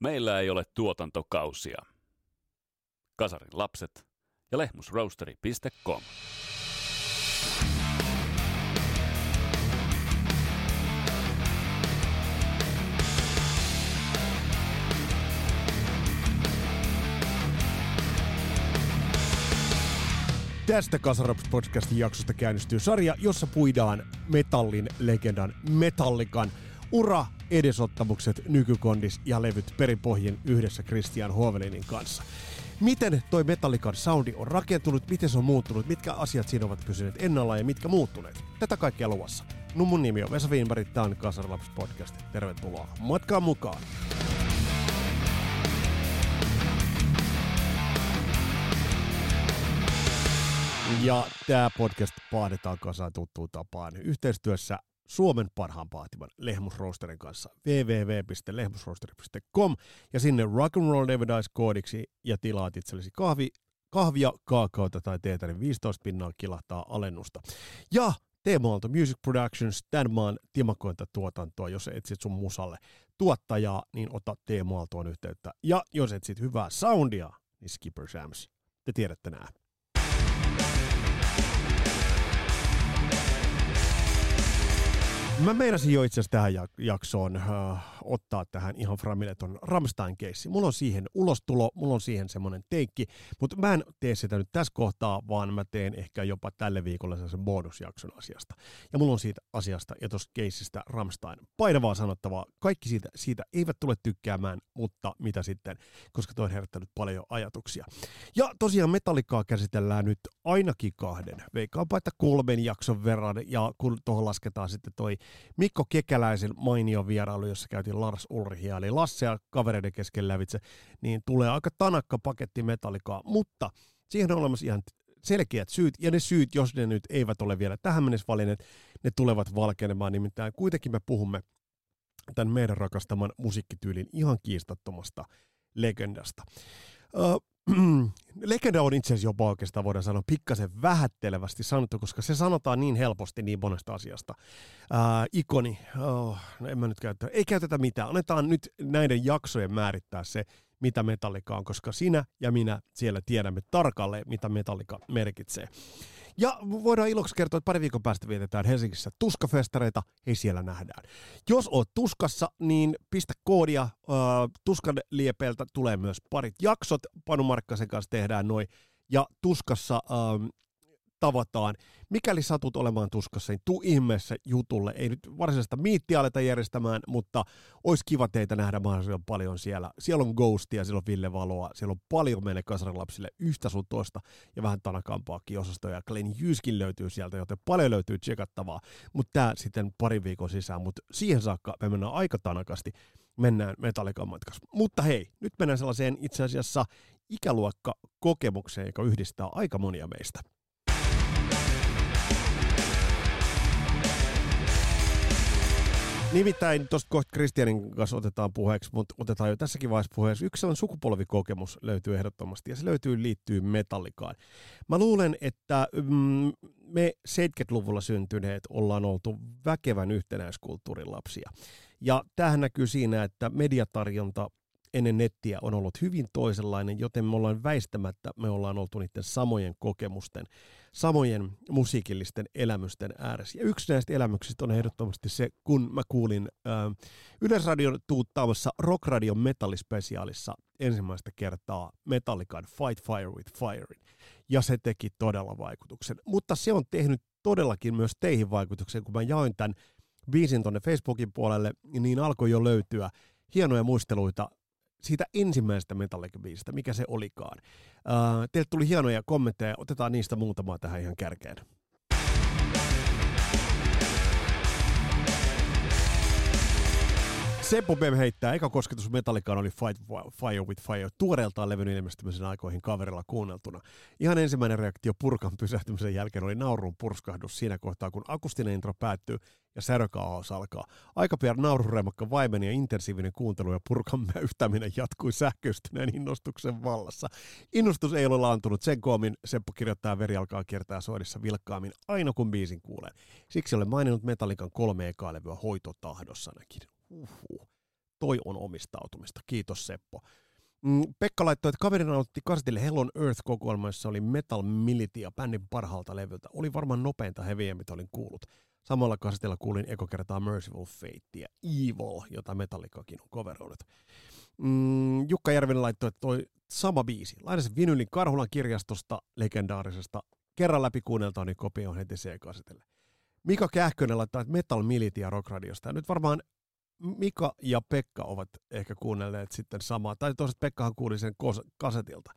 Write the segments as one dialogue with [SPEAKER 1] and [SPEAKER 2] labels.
[SPEAKER 1] Meillä ei ole tuotantokausia. Kasarin lapset ja lehmusroasteri.com.
[SPEAKER 2] Tästä Kasaraps podcastin jaksosta käynnistyy sarja, jossa puidaan metallin legendan Metallikan ura, edesottamukset, nykykondis ja levyt perinpohjin yhdessä Christian Hovelinin kanssa. Miten toi Metallikan soundi on rakentunut, miten se on muuttunut, mitkä asiat siinä ovat pysyneet ennallaan ja mitkä muuttuneet. Tätä kaikkea luvassa. No mun nimi on Vesa Wienberg, tää on Kasarlaps podcast. Tervetuloa matkaan mukaan. Ja tämä podcast paadetaan kasaan tuttuun tapaan yhteistyössä Suomen parhaan paatiman Lehmusroosterin kanssa www.lehmusroosteri.com ja sinne Rock'n'Roll David Ice koodiksi ja tilaat itsellesi kahvi, kahvia, kaakaota tai teetä, niin 15 pinnaa kilahtaa alennusta. Ja Teemoalto Music Productions, tämän maan timakointa tuotantoa, jos etsit sun musalle tuottajaa, niin ota Teemoaltoon yhteyttä. Ja jos etsit hyvää soundia, niin Skipper Shams. Te tiedätte nää. Mä meinasin jo itse asiassa tähän jaksoon uh, ottaa tähän ihan framille ton Ramstein-keissi. Mulla on siihen ulostulo, mulla on siihen semmoinen teikki, mutta mä en tee sitä nyt tässä kohtaa, vaan mä teen ehkä jopa tälle viikolle sen bonusjakson asiasta. Ja mulla on siitä asiasta ja tuosta keissistä Ramstein painavaa sanottavaa. Kaikki siitä, siitä eivät tule tykkäämään, mutta mitä sitten, koska toi on herättänyt paljon ajatuksia. Ja tosiaan metallikaa käsitellään nyt ainakin kahden, veikkaanpa että kolmen jakson verran, ja kun tuohon lasketaan sitten toi Mikko Kekäläisen mainio vierailu, jossa käytiin Lars Ulrichia, eli Lasse ja kavereiden kesken lävitse, niin tulee aika tanakka paketti metallikaa, mutta siihen on olemassa ihan selkeät syyt, ja ne syyt, jos ne nyt eivät ole vielä tähän mennessä valinneet, ne tulevat valkenemaan, nimittäin kuitenkin me puhumme tämän meidän rakastaman musiikkityylin ihan kiistattomasta legendasta. Legenda on itse asiassa jopa oikeastaan voidaan sanoa pikkasen vähättelevästi sanottu, koska se sanotaan niin helposti niin monesta asiasta. Ää, ikoni, oh, no en mä nyt käytä, ei käytetä mitään. Annetaan nyt näiden jaksojen määrittää se, mitä metallika on, koska sinä ja minä siellä tiedämme tarkalleen, mitä metallika merkitsee. Ja voidaan iloksi kertoa, että pari viikon päästä vietetään Helsingissä tuskafestareita, ei siellä nähdään. Jos oot tuskassa, niin pistä koodia. Tuskan liepeiltä tulee myös parit jaksot. Panu Markkasen kanssa tehdään noin. Ja tuskassa tavataan. Mikäli satut olemaan tuskassa, niin tuu ihmeessä jutulle. Ei nyt varsinaista miittiä aleta järjestämään, mutta olisi kiva teitä nähdä mahdollisimman paljon siellä. Siellä on Ghostia, siellä on Ville Valoa, siellä on paljon meille kasarilapsille yhtä sun toista ja vähän tanakampaakin osastoja. Glenn Jyskin löytyy sieltä, joten paljon löytyy tsekattavaa. Mutta tämä sitten pari viikon sisään, mutta siihen saakka me mennään aika tanakasti mennään Metallican matkassa. Mutta hei, nyt mennään sellaiseen itse asiassa ikäluokka kokemukseen, joka yhdistää aika monia meistä. Nimittäin tuosta kohta Kristianin kanssa otetaan puheeksi, mutta otetaan jo tässäkin vaiheessa puheeksi. Yksi on sukupolvikokemus löytyy ehdottomasti ja se löytyy liittyy metallikaan. Mä luulen, että mm, me 70-luvulla syntyneet ollaan oltu väkevän yhtenäiskulttuurin lapsia. Ja tähän näkyy siinä, että mediatarjonta ennen nettiä on ollut hyvin toisenlainen, joten me ollaan väistämättä, me ollaan oltu niiden samojen kokemusten, samojen musiikillisten elämysten ääressä. Ja yksi näistä elämyksistä on ehdottomasti se, kun mä kuulin äh, Yleisradion tuuttaamassa Rock Radio Metallispesiaalissa ensimmäistä kertaa Metallican Fight Fire with Fire. Ja se teki todella vaikutuksen. Mutta se on tehnyt todellakin myös teihin vaikutuksen, kun mä jaoin tämän biisin tuonne Facebookin puolelle, niin alkoi jo löytyä hienoja muisteluita siitä ensimmäisestä Metallica-biisistä, mikä se olikaan. Uh, teille tuli hienoja kommentteja, otetaan niistä muutamaa tähän ihan kärkeen. Seppo Bem heittää, eka kosketus Metallicaan oli Fight Fire with Fire, tuoreeltaan levyn ilmestymisen aikoihin kaverilla kuunneltuna. Ihan ensimmäinen reaktio purkan pysähtymisen jälkeen oli naurun purskahdus siinä kohtaa, kun akustinen intro päättyy ja särökaaos alkaa. Aika pian naururemakka vaimeni ja intensiivinen kuuntelu ja purkan mäyhtäminen jatkui sähköistyneen innostuksen vallassa. Innostus ei ole laantunut sen koomin, Seppo kirjoittaa veri alkaa kiertää soidissa vilkkaammin aina kun biisin kuulen. Siksi olen maininnut Metallikan kolme ekaa levyä hoitotahdossanakin. Uhuh. toi on omistautumista. Kiitos Seppo. Mm, Pekka laittoi, että kaveri nautti kasetille Hell on Earth-kokoelma, jossa oli Metal Militia bändin parhaalta levyltä. Oli varmaan nopeinta heviä, mitä olin kuullut. Samalla kasetilla kuulin ekokertaa Merciful Fate ja Evil, jota Metallikakin on coveroinut. Mm, Jukka Järvinen laittoi, että toi sama biisi. Lainasin vinylin Karhulan kirjastosta legendaarisesta kerran läpi kuunneltaan, niin kopio on heti C-kasetille. Mika Kähkönen laittaa, että Metal Militia Rock Radiosta. Ja nyt varmaan Mika ja Pekka ovat ehkä kuunnelleet sitten samaa. Tai toiset Pekkahan kuuli sen kasetilta.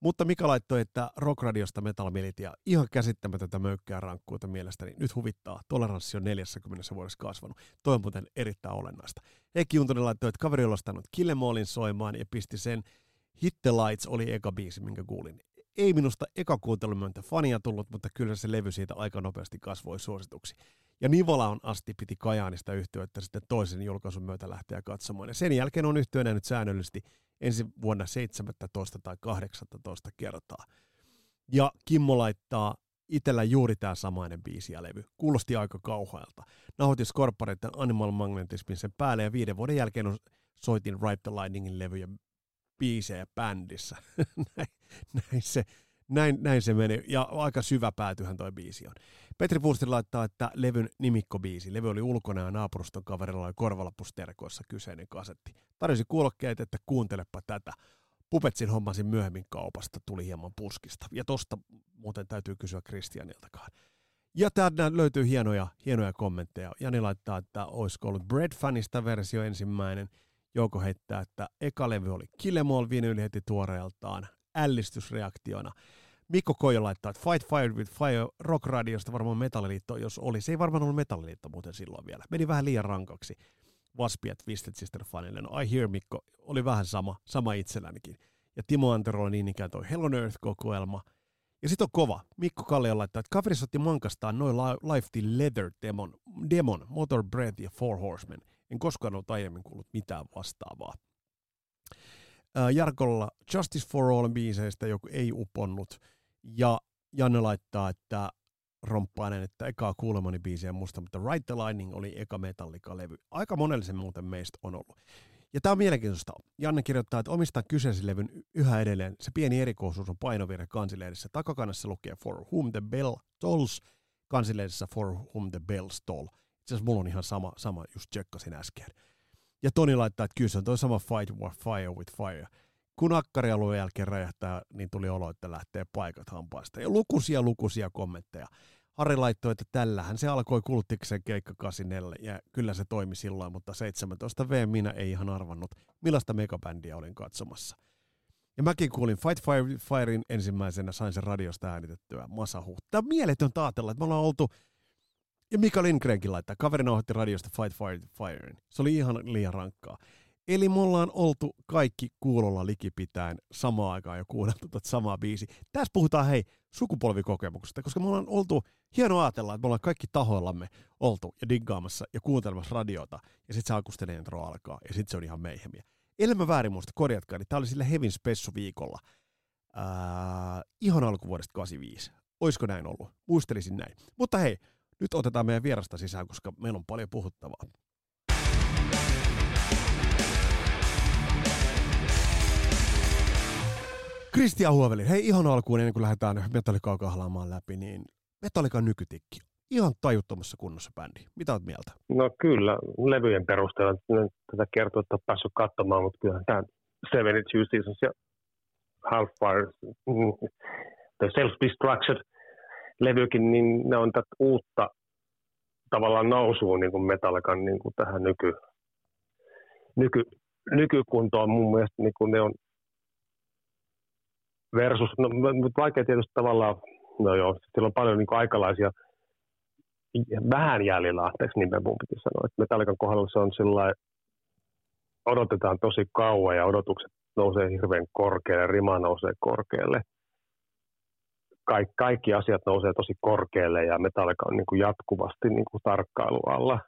[SPEAKER 2] Mutta Mika laittoi, että Rockradiosta Metal Militia ihan käsittämätöntä möykkää rankkuuta mielestäni. Nyt huvittaa. Toleranssi on 40 vuodessa kasvanut. Toi on muuten erittäin olennaista. Heikki Juntunen laittoi, että kaveri on ostanut Killemallin soimaan ja pisti sen Hit the Lights oli eka biisi, minkä kuulin. Ei minusta eka kuuntelumyöntä fania tullut, mutta kyllä se levy siitä aika nopeasti kasvoi suosituksi. Ja Nivolaan asti piti Kajaanista yhtiöitä sitten toisen julkaisun myötä lähteä katsomaan. Ja sen jälkeen on yhtiö nyt säännöllisesti ensi vuonna 17 tai 18 kertaa. Ja Kimmo laittaa itellä juuri tämä samainen biisi ja levy. Kuulosti aika kauhealta. Nauhoitin Scorporeiden Animal Magnetismin sen päälle ja viiden vuoden jälkeen on soitin Ride the Lightningin levyjä biisejä bändissä. näin, näin, se, näin, näin se meni. Ja aika syvä päätyhän toi biisi on. Petri Puustin laittaa, että levyn nimikkobiisi. Levy oli ulkona ja naapuruston kaverilla oli korvalappusterkoissa kyseinen kasetti. Tarjosi kuulokkeet, että kuuntelepa tätä. Pupetsin hommasin myöhemmin kaupasta, tuli hieman puskista. Ja tosta muuten täytyy kysyä Kristianiltakaan. Ja täältä löytyy hienoja, hienoja kommentteja. Jani laittaa, että olisiko ollut Bread-fanista versio ensimmäinen. Jouko heittää, että eka levy oli Killemall vinyli heti tuoreeltaan ällistysreaktiona. Mikko Koijo laittaa, että Fight Fire with Fire Rock Radiosta varmaan Metalliliitto, jos oli. Se ei varmaan ollut Metalliliitto muuten silloin vielä. Meni vähän liian rankaksi. Waspi ja Twisted Sister fanille. No I Hear Mikko oli vähän sama, sama itsellänikin. Ja Timo Antero on niin ikään toi Hell on Earth-kokoelma. Ja sitten on kova. Mikko Kallio laittaa, että kaveri otti mankastaan noin Life the Leather Demon, Demon, Motor Breath ja Four Horsemen. En koskaan ollut aiemmin kuullut mitään vastaavaa. Jarkolla Justice for All biiseistä joku ei uponnut. Ja Janne laittaa, että romppainen, että ekaa kuulemani biisiä musta, mutta Ride the Lightning oli eka Metallica-levy. Aika monellisen muuten meistä on ollut. Ja tämä on mielenkiintoista. Janne kirjoittaa, että omistaa kyseisen levyn yhä edelleen. Se pieni erikoisuus on painovirhe kansilehdessä. Takakannassa lukee For Whom the Bell Tolls, kansilehdessä For Whom the Bells Toll. Itse asiassa mulla on ihan sama, sama just tsekkasin äsken. Ja Toni laittaa, että kyllä se on toi sama Fight with Fire with Fire kun akkarialueen jälkeen räjähtää, niin tuli olo, että lähtee paikat hampaista. Ja lukuisia, lukuisia kommentteja. Harri laittoi, että tällähän se alkoi kulttiksen keikka 84, ja kyllä se toimi silloin, mutta 17 V minä ei ihan arvannut, millaista megabändiä olin katsomassa. Ja mäkin kuulin Fight Fire, Firein ensimmäisenä, sain sen radiosta äänitettyä Masahu. Tämä on mieletön taatella, että me ollaan oltu, ja Mika Lindgrenkin laittaa, kaveri nauhoitti radiosta Fight Fire Firein. Se oli ihan liian rankkaa. Eli me ollaan oltu kaikki kuulolla likipitäen samaan aikaan ja kuunneltu tätä samaa biisi. Tässä puhutaan hei sukupolvikokemuksesta, koska me ollaan oltu, hienoa ajatella, että me ollaan kaikki tahoillamme oltu ja diggaamassa ja kuuntelemassa radiota, ja sitten se akusten intro alkaa, ja sitten se on ihan meihemiä. Ellei mä väärin muista, korjatkaa, niin tää oli sille Hevin Spessu viikolla. Ää, ihan alkuvuodesta 85. Oisko näin ollut? Muistelisin näin. Mutta hei, nyt otetaan meidän vierasta sisään, koska meillä on paljon puhuttavaa. Kristian Huovelin, hei ihan alkuun ennen kuin lähdetään Metallicaa kahlaamaan läpi, niin Metallican nykytikki. Ihan tajuttomassa kunnossa bändi. Mitä oot mieltä?
[SPEAKER 3] No kyllä, levyjen perusteella tätä kertoo, että olet päässyt katsomaan, mutta kyllä tämä 72 Seasons ja Half-Fire, mm, The Self-Destruction levykin, niin ne on tätä uutta tavallaan nousuun niin kuin Metallican niin kuin tähän nyky, nyky, nykykuntoon. Mun mielestä niin kuin ne on versus, no vaikea tietysti tavallaan, no joo, sillä on paljon niin aikalaisia vähän jäljellä, anteeksi niin mun piti sanoa, että Metallican kohdalla se on sillä odotetaan tosi kauan ja odotukset nousee hirveän korkealle, rima nousee korkealle. Kaik, kaikki asiat nousee tosi korkealle ja Metallica on niin kuin jatkuvasti niin kuin tarkkailu alla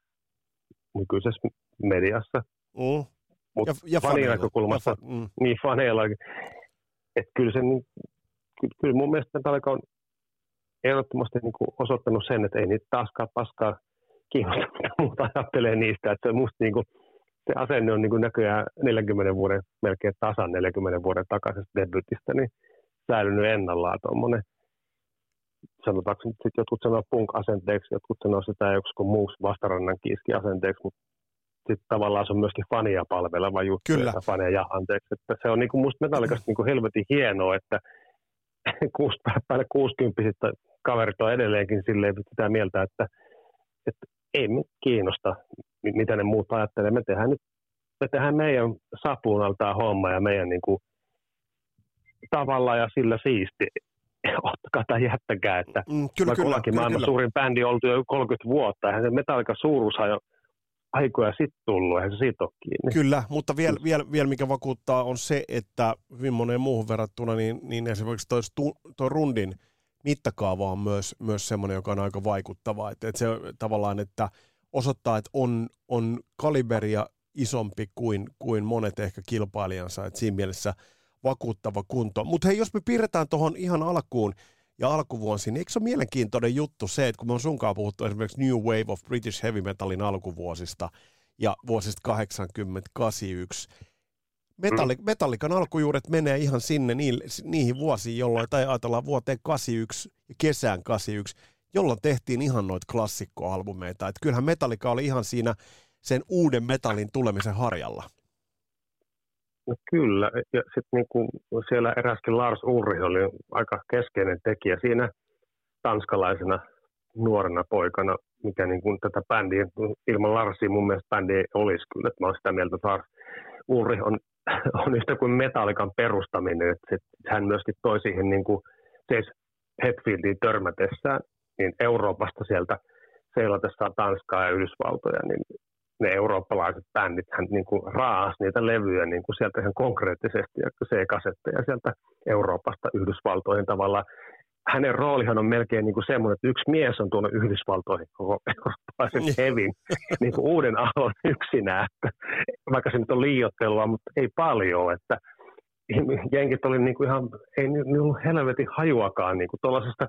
[SPEAKER 3] nykyisessä mediassa.
[SPEAKER 2] Mm.
[SPEAKER 3] Mutta ja, ja näkökulmassa, fa- mm. niin faneilla, että kyllä, se, niin, kyllä mun mielestä Metallica on ehdottomasti niin kuin osoittanut sen, että ei niitä taaskaan paskaa kiinnosta, muuta ajattelee niistä. Että se musta niin kuin, se asenne on niin kuin näköjään 40 vuoden, melkein tasan 40 vuoden takaisesta debytistä, niin säilynyt ennallaan tuommoinen sanotaanko nyt sitten jotkut sanoo punk-asenteeksi, jotkut sanoo sitä joku muuksi vastarannan kiiski-asenteeksi, mutta sitten tavallaan se on myöskin fania palveleva juttu,
[SPEAKER 2] Kyllä.
[SPEAKER 3] ja anteeksi. Että se on niin kuin musta metallikasta niin kuin helvetin hienoa, että kuusi päälle 60 kaverit on edelleenkin silleen sitä mieltä, että, että ei me kiinnosta, mitä ne muut ajattelee. Me tehdään nyt me tehdään meidän sapuunaltaan homma ja meidän niin kuin, tavalla ja sillä siisti. Ottakaa tai jättäkää, että
[SPEAKER 2] Mm, kyllä,
[SPEAKER 3] vaikka
[SPEAKER 2] kyllä, kyllä,
[SPEAKER 3] maailman
[SPEAKER 2] kyllä.
[SPEAKER 3] suurin bändi oltu jo 30 vuotta, eihän se Metallica suuruus jo aikoja sitten tullut, eihän se siitä ole kiinni.
[SPEAKER 2] Kyllä, mutta vielä, vielä, vielä mikä vakuuttaa on se, että hyvin moneen muuhun verrattuna, niin, niin esimerkiksi toi rundin mittakaava on myös, myös semmoinen, joka on aika vaikuttava. Että, että se tavallaan, että osoittaa, että on, on kaliberia isompi kuin, kuin monet ehkä kilpailijansa, että siinä mielessä vakuuttava kunto. Mutta hei, jos me piirretään tuohon ihan alkuun ja alkuvuosiin, niin eikö se ole mielenkiintoinen juttu se, että kun me on sunkaan puhuttu esimerkiksi New Wave of British Heavy Metalin alkuvuosista ja vuosista 80-81, Metalli, Metallikan alkujuuret menee ihan sinne niille, niihin vuosiin, jolloin, tai ajatellaan vuoteen 81 ja kesään 81, jolloin tehtiin ihan noita klassikkoalbumeita. Että kyllähän Metallica oli ihan siinä sen uuden metallin tulemisen harjalla.
[SPEAKER 3] No kyllä, ja sitten niinku siellä eräskin Lars Ulrich oli aika keskeinen tekijä siinä tanskalaisena nuorena poikana, mikä niinku tätä bändiä, ilman Larsia mun mielestä bändi ei olisi kyllä. Mä olen sitä mieltä, että Lars Ulrich on, on yhtä kuin Metallikan perustaminen, että sit hän myöskin toi siihen niinku Chase Hetfieldiin törmätessään, niin Euroopasta sieltä seilatessaan Tanskaa ja Yhdysvaltoja, niin ne eurooppalaiset bändit hän niin kuin raas niitä levyjä niin kuin sieltä ihan konkreettisesti, ja C-kasetteja sieltä Euroopasta Yhdysvaltoihin tavallaan. Hänen roolihan on melkein niin kuin semmoinen, että yksi mies on tuonut Yhdysvaltoihin koko eurooppalaisen hevin niin kuin uuden aallon yksinään, että vaikka se nyt on liiottelua, mutta ei paljon, että jenkit oli niin kuin ihan, ei niillä ollut helvetin hajuakaan niin kuin tuollaisesta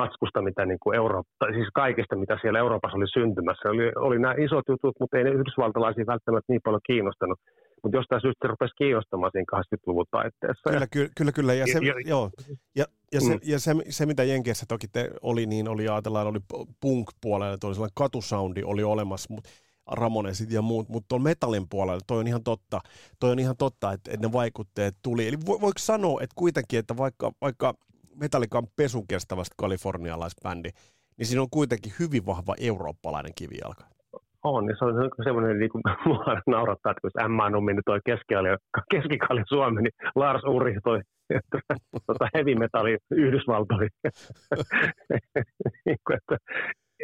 [SPEAKER 3] matskusta, mitä niin kuin Eurooppa, siis kaikesta, mitä siellä Euroopassa oli syntymässä. Oli, oli nämä isot jutut, mutta ei ne yhdysvaltalaisia välttämättä niin paljon kiinnostanut. Mutta jostain syystä se rupesi kiinnostamaan siinä 80-luvun taitteessa.
[SPEAKER 2] Kyllä, kyllä, kyllä, kyllä. Ja, se,
[SPEAKER 3] Ja-
[SPEAKER 2] joo. ja, ja, se,
[SPEAKER 3] Mm.
[SPEAKER 2] ja se, se, mitä Jenkeissä toki te, oli, niin oli ajatellaan, oli punk-puolella, oli sellainen katusoundi oli olemassa, mutta Ramonesit ja muut, mutta tuolla metallin puolella toi on ihan totta, toi on ihan totta, että, että ne vaikutteet tuli. Eli vo, voiko sanoa, että kuitenkin, että vaikka, vaikka Metallica on pesun kestävästä kalifornialaisbändi, niin siinä on kuitenkin hyvin vahva eurooppalainen kivijalka.
[SPEAKER 3] On, niin se on semmoinen, niin kuin mua naurattaa, että jos Emma on mennyt toi keskikalja, keskikalja Suomi, niin Lars Ulrich toi tota heavy metalli Yhdysvaltoihin.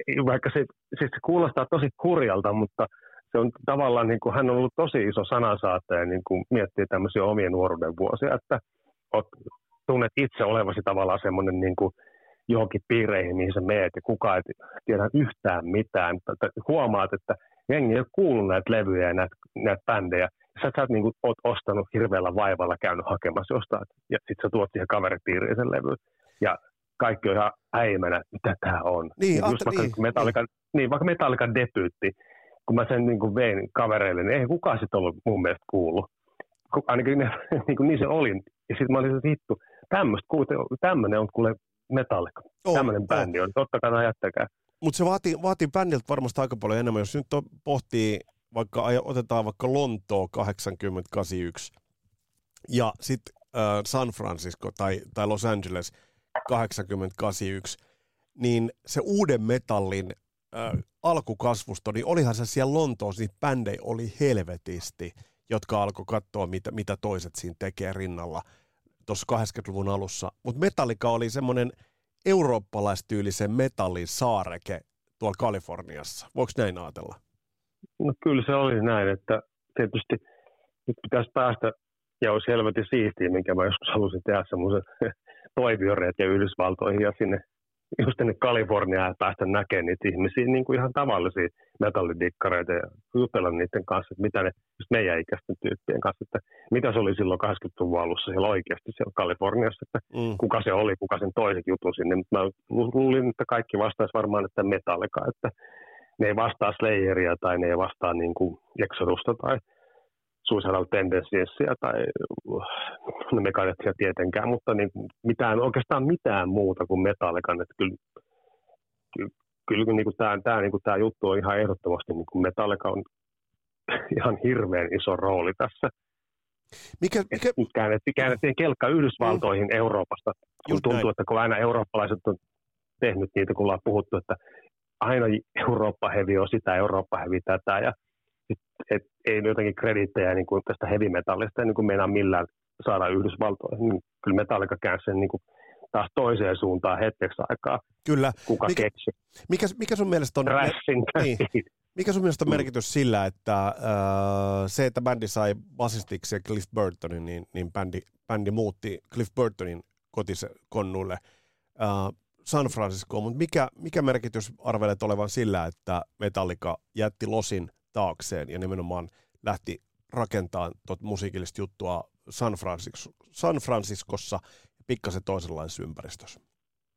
[SPEAKER 3] Niin vaikka se, siis se kuulostaa tosi kurjalta, mutta se on tavallaan, niin kuin, hän on ollut tosi iso sanansaattaja, niin kuin miettii tämmöisiä omia nuoruuden vuosia, että tunnet itse olevasi tavallaan semmoinen niin kuin, johonkin piireihin, mihin sä meet, ja kukaan ei tiedä yhtään mitään. Huomaat, että jengi ei ole kuullut näitä levyjä ja näitä, näitä bändejä. Sä, sä niin kuin, oot ostanut hirveällä vaivalla käynyt hakemassa jostain, ja sitten sä tuot siihen kaveripiiriin sen levyn. Ja kaikki on ihan äimänä, että mitä tämä on.
[SPEAKER 2] Niin,
[SPEAKER 3] just
[SPEAKER 2] ajattel-
[SPEAKER 3] vaikka,
[SPEAKER 2] niin,
[SPEAKER 3] Metallican, niin. vaikka Metallican debyytti, kun mä sen niin kuin vein kavereille, niin ei kukaan sitten ollut mun mielestä kuullut. Ku- Ainakin ne, niin, kuin niin se oli. Ja sitten mä olin, että vittu, tämmöistä, tämmöinen on kuule Metallica.
[SPEAKER 2] Oo,
[SPEAKER 3] Tämmöinen bändi on. Totta kai jättäkää.
[SPEAKER 2] Mutta se vaatii, vaatii bändiltä varmasti aika paljon enemmän. Jos nyt on, pohtii, vaikka otetaan vaikka Lontoo 8081 ja sitten äh, San Francisco tai, tai Los Angeles 8081, niin se uuden metallin äh, alkukasvusto, niin olihan se siellä Lontoossa, niitä bändejä oli helvetisti, jotka alkoi katsoa, mitä, mitä toiset siinä tekee rinnalla tuossa 80-luvun alussa. Mutta Metallica oli semmoinen eurooppalaistyylisen metallin saareke tuolla Kaliforniassa. Voiko näin ajatella?
[SPEAKER 3] No kyllä se oli näin, että tietysti nyt pitäisi päästä, ja olisi helvetin siistiä, minkä mä joskus halusin tehdä semmoisen toivioretken Yhdysvaltoihin ja sinne just tänne Kaliforniaan ja päästä näkemään niitä ihmisiä, niin kuin ihan tavallisia metallidikkareita ja jutella niiden kanssa, että mitä ne, just meidän ikäisten tyyppien kanssa, että mitä se oli silloin 80-luvun alussa siellä oikeasti siellä Kaliforniassa, että
[SPEAKER 2] Mm.
[SPEAKER 3] kuka se oli, kuka sen toiset jutun sinne, mutta mä lu- luulin, että kaikki vastaisi varmaan, että Metallica, että ne ei vastaa Slayeria tai ne ei vastaa niin kuin Exodusta tai Suicidal Tendencies tai no tietenkään, mutta niin mitään, oikeastaan mitään muuta kuin Metallican. Että kyllä, kyllä, kyllä niin kuin tämä, tämä, niin kuin tämä juttu on ihan ehdottomasti, niin kuin Metallica on ihan hirveän iso rooli tässä.
[SPEAKER 2] Mikä, mikä...
[SPEAKER 3] Käännettiin, käännettiin kelkka Yhdysvaltoihin mm. Euroopasta, kun Just tuntuu, näin. että kun aina eurooppalaiset on tehnyt niitä, kun ollaan puhuttu, että aina Eurooppa-hevi on sitä, Eurooppa-hevi tätä, ja et, et, ei jotenkin krediittejä niin kuin tästä heavy-metallista niin kuin meinaa millään saada Yhdysvaltoihin. Niin kyllä Metallica käänsi sen niin kuin taas toiseen suuntaan hetkeksi aikaa.
[SPEAKER 2] Kyllä.
[SPEAKER 3] Kuka
[SPEAKER 2] mikä,
[SPEAKER 3] keksi.
[SPEAKER 2] Mikä, mikä sun mielestä on...
[SPEAKER 3] niin.
[SPEAKER 2] Mikä sun mielestä on merkitys sillä, että äh, se, että bändi sai basistiksi Cliff Burtonin, niin, niin bändi, bändi muutti Cliff Burtonin kotikonnuille äh, San Franciscoon, mutta mikä, mikä merkitys arvelet olevan sillä, että Metallica jätti Losin taakseen ja nimenomaan lähti rakentamaan tuota musiikillista juttua San, Francisco, San Franciscossa pikkasen toisenlaisessa ympäristössä?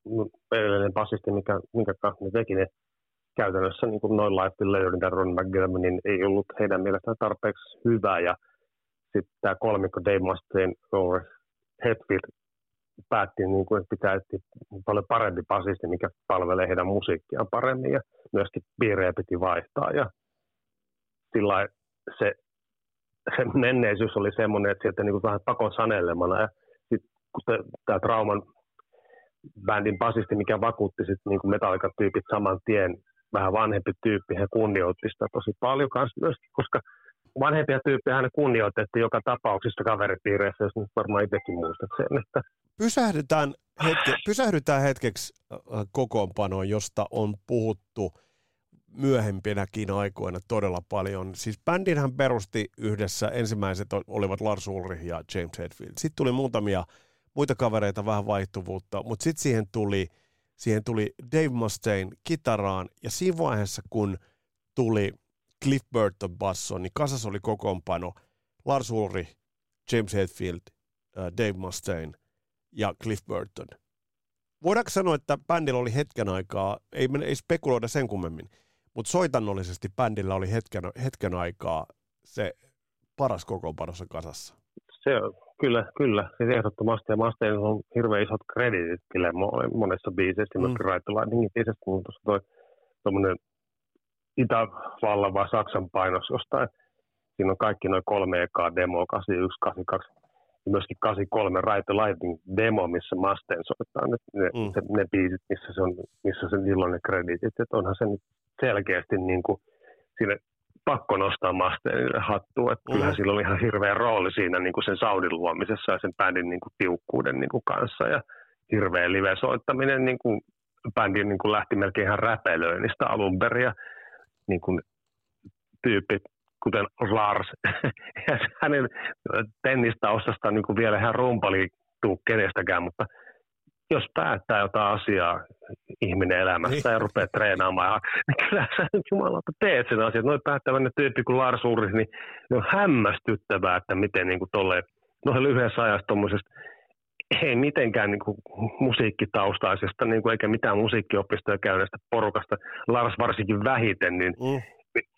[SPEAKER 3] No, edellinen basisti, mikä, minkä kanssa ne teki ne käytännössä niin noin Life Leyden ja Ron McGilman, niin ei ollut heidän mielestään tarpeeksi hyvä. Ja sitten tämä kolmikko Dave Mustaine, Lawrence Hetfield päätti, niin kuin, että pitää etsiä paljon parempi basisti, mikä palvelee heidän musiikkiaan paremmin. Ja myöskin piirejä piti vaihtaa. Ja sillä se, se menneisyys oli semmoinen, että sieltä niin vähän pakon sanelemana. Ja sitten kun tämä trauman bändin basisti, mikä vakuutti sitten niin metallikan tyypit saman tien vähän vanhempi tyyppi, he kunnioitti sitä tosi paljon kanssa myöskin, koska vanhempia tyyppejä hän kunnioitettiin joka tapauksessa kaveripiireissä, jos nyt varmaan itsekin muistat sen. Että...
[SPEAKER 2] Pysähdytään, hetke, pysähdytään hetkeksi kokoonpanoon, josta on puhuttu myöhempinäkin aikoina todella paljon. Siis bändinhän perusti yhdessä, ensimmäiset olivat Lars Ulrich ja James Hetfield. Sitten tuli muutamia muita kavereita, vähän vaihtuvuutta, mutta sitten siihen tuli – Siihen tuli Dave Mustaine kitaraan ja siinä vaiheessa, kun tuli Cliff Burton basso, niin kasas oli kokoonpano Lars Ulrich, James Hetfield, Dave Mustaine ja Cliff Burton. Voidaanko sanoa, että bändillä oli hetken aikaa, ei, ei spekuloida sen kummemmin, mutta soitannollisesti bändillä oli hetken, hetken aikaa se paras kokoonpanossa kasassa?
[SPEAKER 3] Se on, Kyllä, kyllä. Siis ehdottomasti. Ja Mustaine on hirveän isot kreditit sille monessa biisissä, mm. myöskin Right Lightningin biisissä, kun tuossa toi tuommoinen Itävallan vai Saksan painos jostain. Siinä on kaikki noin kolme ekaa demoa, 81, 82 ja myöskin 83 Right Lightning demo, missä Mustaine soittaa ne, ne, mm. se, ne biisit, missä se on, missä se silloin ne kreditit. Että onhan se nyt selkeästi niin kuin, siinä pakko nostaa Masteinille hattua. Että mm. kyllähän sillä oli ihan hirveä rooli siinä niin kuin sen saudin luomisessa ja sen bändin niin kuin tiukkuuden niin kuin kanssa. Ja hirveä live-soittaminen, niin kuin bändi niin kuin lähti melkein ihan räpelöinnistä alun perin. Ja niin kuin tyypit, kuten Lars, ja hänen tennistaustasta niin kuin vielä ihan rumpali tuu kenestäkään, mutta jos päättää jotain asiaa ihminen elämässä ja rupeaa treenaamaan, niin kyllä sä nyt jumalauta teet sen asian. Noin päättävänne tyyppi kuin Lars Ulrich, niin on hämmästyttävää, että miten niin kuin tolleen, noin lyhyessä ajassa tuommoisesta ei mitenkään niin kuin musiikkitaustaisesta, niin kuin eikä mitään musiikkiopistoja käyneestä porukasta, Lars varsinkin vähiten, niin mm.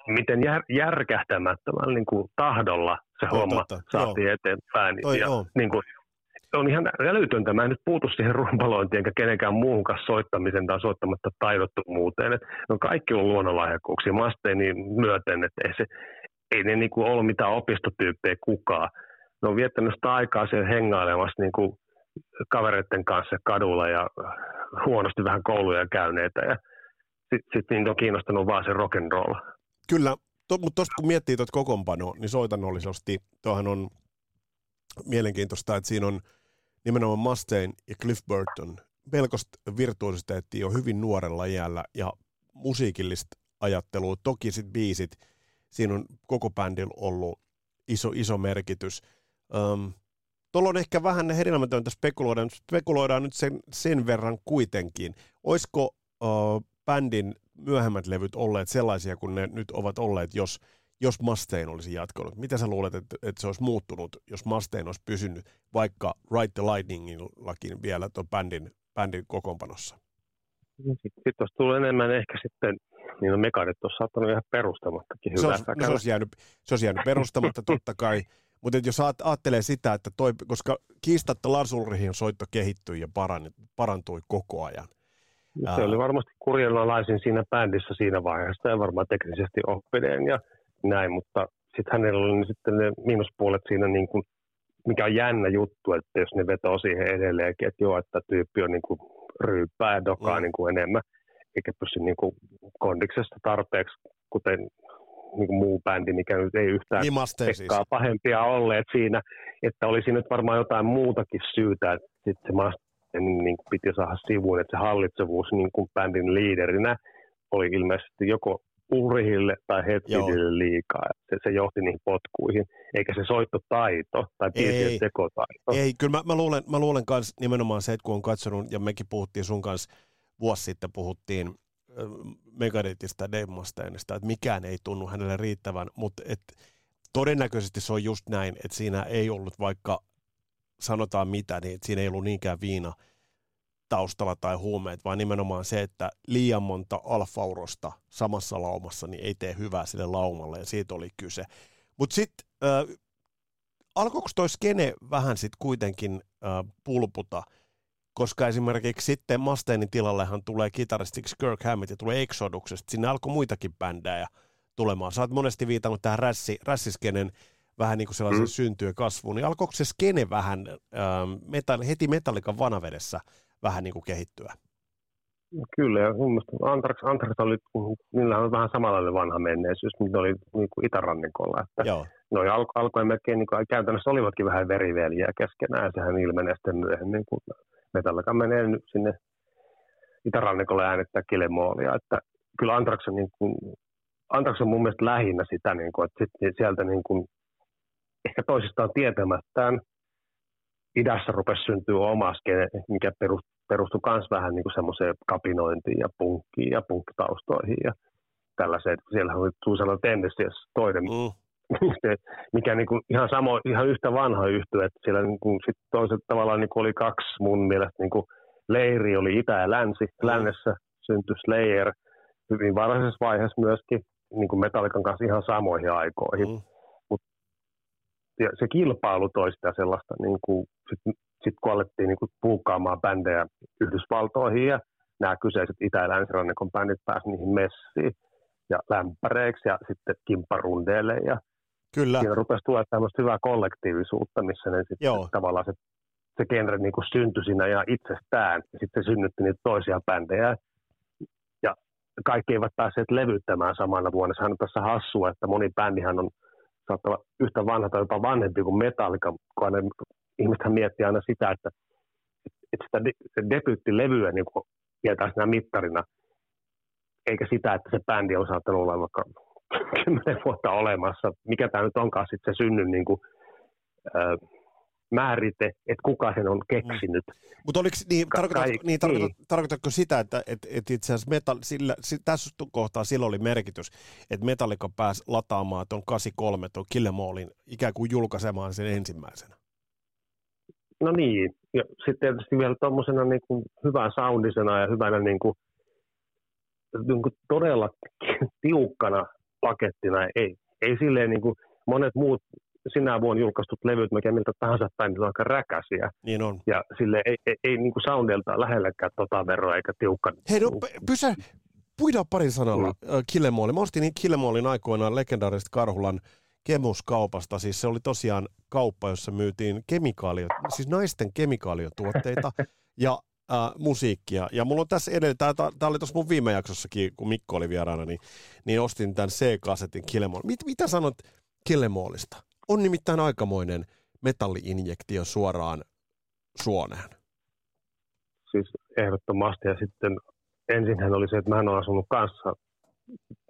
[SPEAKER 3] Miten jär, järkähtämättömällä niin kuin tahdolla se homma totta. saatiin Joo. eteenpäin. Toi, ja, niin kuin, on ihan älytöntä. Mä en nyt puutu siihen rumpalointiin enkä kenenkään muuhun kanssa soittamisen tai soittamatta taidottomuuteen. Et ne on kaikki on luonnonlahjakkuuksia Masteeni myöten, että ei, se, ei ne niinku ollut mitään opistotyyppejä kukaan. Ne on viettänyt sitä aikaa siellä hengailemassa niinku kavereiden kanssa kadulla ja huonosti vähän kouluja käyneitä ja sitten sit niitä on kiinnostanut vaan se rock'n'roll.
[SPEAKER 2] Kyllä, to, mutta tuosta kun miettii tuota kokoonpanoa, niin soitannollisesti tuohan on mielenkiintoista, että siinä on nimenomaan Mustaine ja Cliff Burton melkoista virtuositeettia jo hyvin nuorella iällä ja musiikillista ajattelua. Toki sitten biisit, siinä on koko bändillä ollut iso, iso merkitys. Um, Tuolla on ehkä vähän hedelmätöntä spekuloida, spekuloidaan nyt sen, sen verran kuitenkin. Olisiko uh, bändin myöhemmät levyt olleet sellaisia kuin ne nyt ovat olleet, jos jos Mustaine olisi jatkanut? Mitä sä luulet, että, että se olisi muuttunut, jos Mustaine olisi pysynyt vaikka Right the Lightningillakin vielä tuon bändin, bändin kokoonpanossa?
[SPEAKER 3] Sitten sit olisi tullut enemmän ehkä sitten, niin on mekaanit olisi saattanut ihan perustamattakin
[SPEAKER 2] Se olisi, no, se, olisi jäänyt, se olisi jäänyt perustamatta totta kai, mutta jos ajattelee sitä, että toi, koska kiistatta Lars Ulrichin soitto kehittyi ja parani, parantui koko ajan.
[SPEAKER 3] Se oli varmasti kurjanalaisin siinä bändissä siinä vaiheessa ja varmaan teknisesti oppineen ja näin, mutta sitten hänellä oli sitten ne miinuspuolet siinä, niin kuin, mikä on jännä juttu, että jos ne vetoo siihen edelleenkin, että joo, että tyyppi on niin kuin ryyppää ja dokaa
[SPEAKER 2] Mm.
[SPEAKER 3] niin kuin enemmän, eikä pysy niin kuin kondiksesta tarpeeksi, kuten niin kuin muu bändi, mikä nyt ei yhtään
[SPEAKER 2] Niin Mustaine siis.
[SPEAKER 3] pahempia olleet siinä, että olisi nyt varmaan jotain muutakin syytä, että sitten se Mustaine niin kuin piti saada sivuun, että se hallitsevuus niin kuin bändin liiderinä oli ilmeisesti joko Ulrihille tai Hetfieldille liikaa. Se, se johti niihin potkuihin, eikä se soittotaito tai piirteet tekotaito.
[SPEAKER 2] Ei, kyllä mä, mä, luulen, mä luulen kans nimenomaan se, että kun on katsonut, ja mekin puhuttiin sun kanssa vuosi sitten, puhuttiin Megadethista ja Dave Mustaineista, että mikään ei tunnu hänelle riittävän, mutta et, todennäköisesti se on just näin, että siinä ei ollut vaikka sanotaan mitä, niin siinä ei ollut niinkään viina taustalla tai huumeet, vaan nimenomaan se, että liian monta alfaurosta samassa laumassa niin ei tee hyvää sille laumalle, ja siitä oli kyse. Mutta sitten äh, alkoiko toi skene vähän sitten kuitenkin äh, pulputa, koska esimerkiksi sitten Mustainin tilallehan tulee kitaristiksi Kirk Hammett ja tulee Exoduksesta. Sinne alkoi muitakin bändejä tulemaan. Sä oot monesti viitannut tähän rässi, rässiskenen vähän niin kuin sellaisen mm. syntyä kasvuun. Niin alkoiko se skene vähän ähm, metall, heti metallikan vanavedessä vähän niin kuin kehittyä?
[SPEAKER 3] Kyllä, ja mun mielestä Antrax, Antrax oli, niillä on vähän samanlainen vanha menneisyys, mitä oli niin kuin itärannikolla. Että
[SPEAKER 2] Joo.
[SPEAKER 3] noi alko, alkoi melkein, niin kuin, käytännössä olivatkin vähän veriveliä keskenään, ja sehän ilmenee sitten myöhemmin, kun Metallica menee nyt sinne itärannikolle äänettää Kilemoolia, että kyllä Antrax on, niin kuin, Antrax on mun mielestä lähinnä sitä, niin kuin, että sit sieltä niin kuin, ehkä toisistaan tietämättään idässä rupesi syntyä oma skene, mikä perustui, myös vähän niin semmoiseen kapinointiin ja punkkiin ja punkkitaustoihin ja tällaiseen, siellä oli sellainen tendenssi, toinen
[SPEAKER 2] Mm.
[SPEAKER 3] mikä niin kuin ihan, samo, ihan yhtä vanha yhtyö, että siellä niin kuin sit toiset tavallaan niin kuin oli kaksi mun mielestä niin kuin leiri oli itä ja länsi. Lännessä syntyi Slayer hyvin varhaisessa vaiheessa myöskin niin kuin Metallican kanssa ihan samoihin aikoihin.
[SPEAKER 2] Mm.
[SPEAKER 3] Ja se kilpailu toi sitä sellaista, niin kuin, sit, sit kun alettiin niin kuin puukkaamaan bändejä Yhdysvaltoihin ja nämä kyseiset itä- ja länsirannikon bändit pääsivät niihin messiin ja lämpäreiksi ja sitten kimpparundeille ja
[SPEAKER 2] Kyllä.
[SPEAKER 3] siinä rupesi tulla tämmöistä hyvää kollektiivisuutta, missä ne sitten
[SPEAKER 2] Joo.
[SPEAKER 3] tavallaan se, se genre niin kuin syntyi siinä ja itsestään. Ja sitten se synnytti niitä toisia bändejä. Ja kaikki eivät päässeet levyttämään samana vuonna. Sehän on tässä hassua, että moni bändihän on saattaa olla yhtä vanha tai jopa vanhempi kuin Metallica, kun aina, ihmisethän miettii aina sitä, että, että sitä de- debyyttilevyä niin kuin pidetään siinä mittarina, eikä sitä, että se bändi on saattanut olla vaikka kymmenen vuotta olemassa. Mikä tämä nyt onkaan sitten se synnyn niin kuin, määrite, että kuka sen on keksinyt.
[SPEAKER 2] Mutta oliko, niin,
[SPEAKER 3] Ka-
[SPEAKER 2] tarkoitat,
[SPEAKER 3] kai-
[SPEAKER 2] niin, tarkoitat,
[SPEAKER 3] niin.
[SPEAKER 2] tarkoitatko sitä, että et, et itse asiassa metal, sillä, si, tässä kohtaa silloin oli merkitys, että Metallica pääsi lataamaan tuon 83, tuon Killemallin, ikään kuin julkaisemaan sen ensimmäisenä?
[SPEAKER 3] No niin, ja sitten tietysti vielä tuommoisena niin kuin hyvän soundisena ja hyvänä niin kuin, niin kuin todella tiukkana pakettina. Ei, ei silleen niin kuin monet muut sinä vuonna julkaistut levyt, mikä miltä tahansa bändillä on aika räkäsiä.
[SPEAKER 2] Niin on.
[SPEAKER 3] Ja sille ei, ei, ei niin kuin soundelta lähellekään tota veroa eikä tiukka.
[SPEAKER 2] Hei, no, pysä, puidaan parin sanalla
[SPEAKER 3] Mm.
[SPEAKER 2] mm. Killemallin. Mä ostin Killemallin aikoinaan legendaarisesta Karhulan kemuskaupasta. Siis se oli tosiaan kauppa, jossa myytiin kemikaalio, siis naisten kemikaaliotuotteita ja äh, musiikkia. Ja mulla on tässä edellä, tämä oli tuossa mun viime jaksossakin, kun Mikko oli vieraana, niin, niin ostin tämän C-kasetin Killemall. Mit, mitä sanot Killemallista? On nimittäin aikamoinen metalliinjektio suoraan suoneen.
[SPEAKER 3] Siis ehdottomasti. Ja sitten ensinhän oli se, että mä en ole asunut kanssa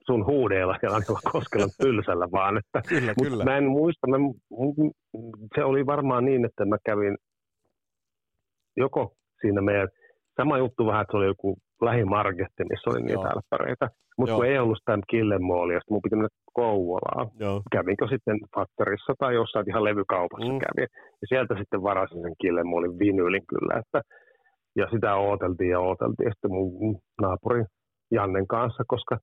[SPEAKER 3] sun huudeilla ja Antila Koskelan tylsällä vaan. Että,
[SPEAKER 2] Kyllä,
[SPEAKER 3] mut
[SPEAKER 2] kyllä.
[SPEAKER 3] Mä en muista, mä, se oli varmaan niin, että mä kävin joko siinä meidän, sama juttu vähän, että se oli joku lähimarketti, missä oli
[SPEAKER 2] Joo.
[SPEAKER 3] niitä älppäreitä. Mutta
[SPEAKER 2] Joo.
[SPEAKER 3] kun ei ollut sitä Killemoolia, sitten mun piti mennä Kouvolaan.
[SPEAKER 2] Joo.
[SPEAKER 3] Kävinkö sitten Faktorissa tai jossain ihan levykaupassa
[SPEAKER 2] Mm.
[SPEAKER 3] kävin. Ja sieltä sitten varasin sen Killemoolin vinylin kyllä. Että, Ja sitä ooteltiin ja ooteltiin sitten mun naapuri Jannen kanssa, koska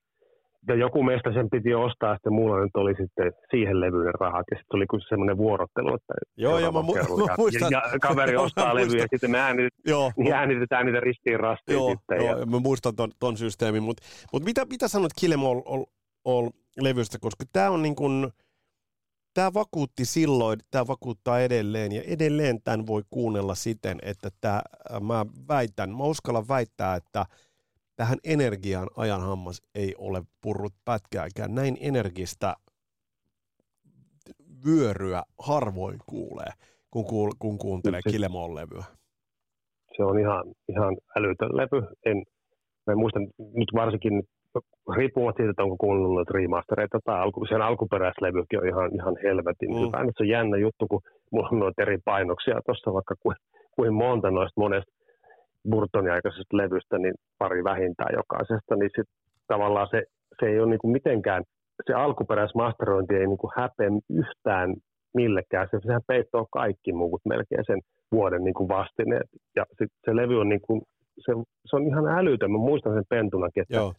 [SPEAKER 3] ja joku meistä sen piti ostaa, ja sitten mulla nyt oli sitten siihen levyyn rahat, ja sitten oli kyllä semmoinen vuorottelu, että
[SPEAKER 2] joo, joo, mä, mu-
[SPEAKER 3] ja,
[SPEAKER 2] muistan,
[SPEAKER 3] ja, ja, kaveri ostaa levyjä, ja sitten me äänitet, joo, niin äänitetään niitä ristiin rastiin
[SPEAKER 2] joo,
[SPEAKER 3] sitten.
[SPEAKER 2] Joo, ja... mä muistan ton, ton systeemin, mutta mut mitä, mitä sanot Kill All, all, all levystä, koska tämä on niin kuin, tämä vakuutti silloin, tämä vakuuttaa edelleen, ja edelleen tämän voi kuunnella siten, että tämä, mä väitän, mä uskallan väittää, että tähän energiaan ajan hammas ei ole purrut pätkääkään. Näin energistä vyöryä harvoin kuulee, kun, kuul, kun kuuntelee Kilemon levyä.
[SPEAKER 3] Se on ihan, ihan älytön levy. En, mä en muista nyt varsinkin riippumatta siitä, että onko kuunnellut remastereita tai alku, sen alkuperäislevykin on ihan, ihan helvetin mm. hyvä. Se on jännä juttu, kun mulla on noita eri painoksia tuossa vaikka kuin, kuin monta noista monesta Burtonin aikaisesta levystä, niin pari vähintään jokaisesta, niin sit tavallaan se, se ei ole niin kuin mitenkään, se alkuperäismasterointi ei niin kuin häpeä yhtään millekään. Se, sehän peittoo kaikki muut melkein sen vuoden niin kuin vastineet. Ja sit se levy on, niin kuin, se, se on ihan älytön. Mä muistan sen pentunakin, että Joo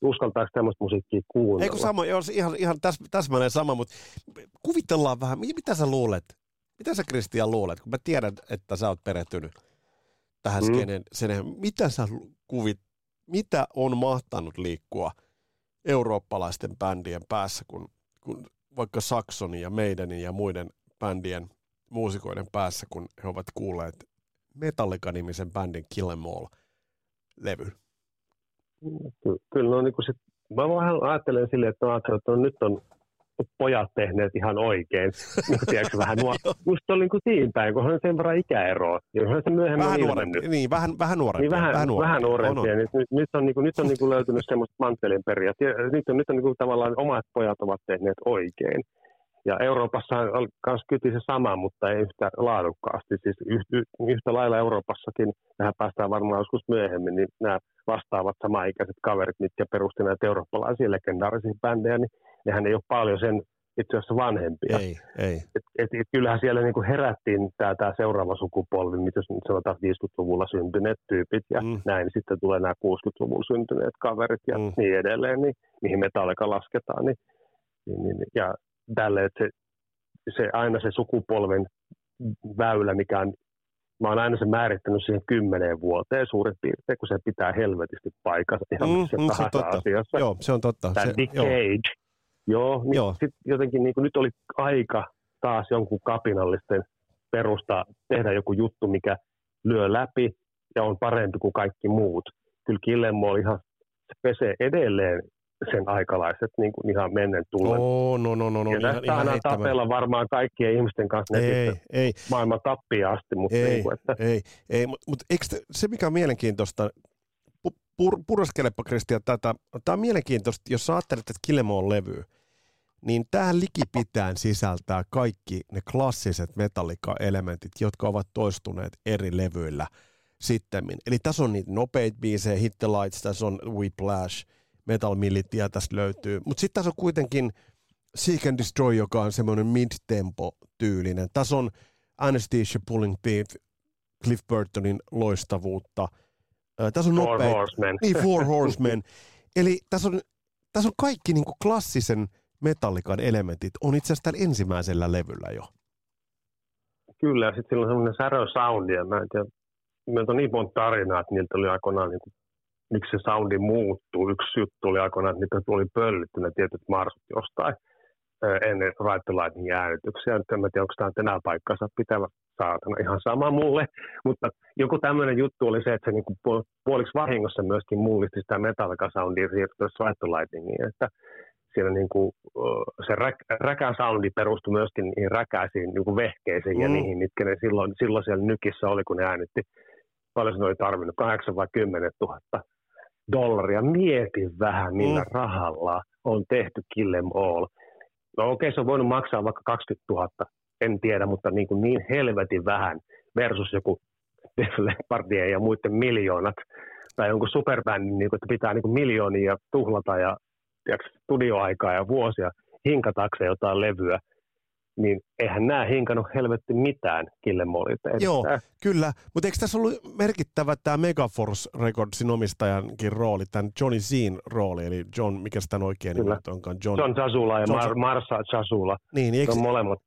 [SPEAKER 3] uskaltaako tämmöistä musiikkia kuunnella.
[SPEAKER 2] Eikö sama, joo, ihan, ihan täs, täsmälleen sama, mutta kuvitellaan vähän, mitä sä luulet, mitä sä Kristian luulet, kun mä tiedän, että sä oot perehtynyt tähän mm. skenen, sen, mitä sä kuvit, mitä on mahtanut liikkua eurooppalaisten bändien päässä, kun, kun vaikka Saksonin ja meidänin ja muiden bändien muusikoiden päässä, kun he ovat kuulleet Metallica-nimisen bändin Kill Em All-levyn?
[SPEAKER 3] Kyllä no niin kuin sit, mä vähän ajattelen silleen, että, mä että no, nyt on pojat tehneet ihan oikein. niin tiedätkö, vähän nuor... Musta oli niin kuin siinä päin, kun on sen verran ikäeroa. Se myöhemmin
[SPEAKER 2] vähän
[SPEAKER 3] nuorempi.
[SPEAKER 2] Niin, vähän, vähän nuorempi.
[SPEAKER 3] Niin, vähän, vähän nuorempi. Vähän nuorempi. On, on. Nyt, nyt, on, niin kuin, nyt on niin kuin löytynyt semmoista manttelin periaat. Nyt on, nyt on niin kuin tavallaan omat pojat ovat tehneet oikein. Ja Euroopassa on myös kyti se sama, mutta ei yhtä laadukkaasti. Siis yhtä, lailla Euroopassakin, tähän päästään varmaan joskus myöhemmin, niin nämä vastaavat samaikäiset kaverit, mitkä perusti näitä eurooppalaisia legendaarisia bändejä, niin nehän ei ole paljon sen itse asiassa vanhempia.
[SPEAKER 2] Ei, ei.
[SPEAKER 3] Et, et, et kyllähän siellä niinku herättiin tämä tää seuraava sukupolvi, mitä sanotaan 50-luvulla syntyneet tyypit ja mm. näin. Sitten tulee nämä 60-luvulla syntyneet kaverit ja mm. niin edelleen, niin, mihin Metallica lasketaan. Niin, niin, niin, ja tälle, että se, se, aina se sukupolven väylä, mikä on, mä oon aina se määrittänyt siihen kymmeneen vuoteen suurin piirtein, kun se pitää helvetisti paikassa ihan mm, missä mm, se totta. asiassa.
[SPEAKER 2] Joo, se on totta.
[SPEAKER 3] Tämä se, decade. Joo, joo niin joo. Sit jotenkin niin kuin, nyt oli aika taas jonkun kapinallisten perusta tehdä joku juttu, mikä lyö läpi ja on parempi kuin kaikki muut. Kyllä Killemmo on ihan, se pesee edelleen sen aikalaiset niin kuin ihan mennen tullen.
[SPEAKER 2] Oh, no, no, no, no,
[SPEAKER 3] ja ihan, ihan tapella varmaan kaikkien ihmisten kanssa ei, ei. maailman tappia asti. Mutta
[SPEAKER 2] ei,
[SPEAKER 3] niin kuin, että...
[SPEAKER 2] ei, ei, mutta mut, eikö se, mikä on mielenkiintoista, pur, puraskelepa Kristian tätä, tämä on mielenkiintoista, jos sä ajattelet, että Kilemo on levy, niin tähän likipitään sisältää kaikki ne klassiset Metallica-elementit, jotka ovat toistuneet eri levyillä sittemmin. Eli tässä on niitä nopeita biisejä, Hit the Lights, tässä on Whiplash – Metal Militia tästä löytyy. Mutta sitten tässä on kuitenkin Seek and Destroy, joka on semmoinen mid-tempo-tyylinen. Tässä on Anesthesia Pulling Teeth, Cliff Burtonin loistavuutta. tässä on
[SPEAKER 3] Four nopea... Horsemen.
[SPEAKER 2] Niin, Four Horsemen. Eli tässä on, tässä on kaikki niin kuin klassisen metallikan elementit on itse asiassa tällä ensimmäisellä levyllä jo.
[SPEAKER 3] Kyllä, ja sitten sillä on semmoinen särö soundi, ja meiltä on niin monta tarinaa, että niiltä oli aikoinaan niin kuin miksi se soundi muuttuu. Yksi juttu oli aikoinaan, että niitä tuli pöllitty ne tietyt marsut jostain ennen Right to Lightning äänityksiä. Nyt en mä tiedä, onko tämä enää paikkansa pitävä saatana ihan sama mulle, mutta joku tämmöinen juttu oli se, että se niinku puoliksi vahingossa myöskin mullisti sitä Metallica-soundia siirtyessä Right to Lightningiin, että siellä niinku, se räk, räkä-soundi perustui myöskin niihin räkäisiin niinku vehkeisiin mm. ja niihin, mitkä ne silloin, silloin siellä nykissä oli, kun ne äänitti paljon se oli tarvinnut, 8 vai 10 000 dollaria. Mieti vähän, millä mm. rahalla on tehty Kill Em All. No okei, okay, se on voinut maksaa vaikka 20 000, en tiedä, mutta niin, kuin niin helvetin vähän versus joku Def Leppardien ja muiden miljoonat tai jonkun superbändin, niin kuin, että pitää niin kuin miljoonia tuhlata ja tiedätkö, studioaikaa ja vuosia hinkatakseen jotain levyä. Niin eihän nämä hinkannut helvetti mitään Killemolilta.
[SPEAKER 2] Joo, kyllä. Mutta eikö tässä ollut merkittävä tämä Megaforce Recordsin omistajankin rooli, tämän Johnny Zin rooli, eli John, mikä sitä oikein nimi onkaan?
[SPEAKER 3] John, John Chasula ja John... Mar- Marsa Chasula.
[SPEAKER 2] Niin, niin eikö,
[SPEAKER 3] on molemmat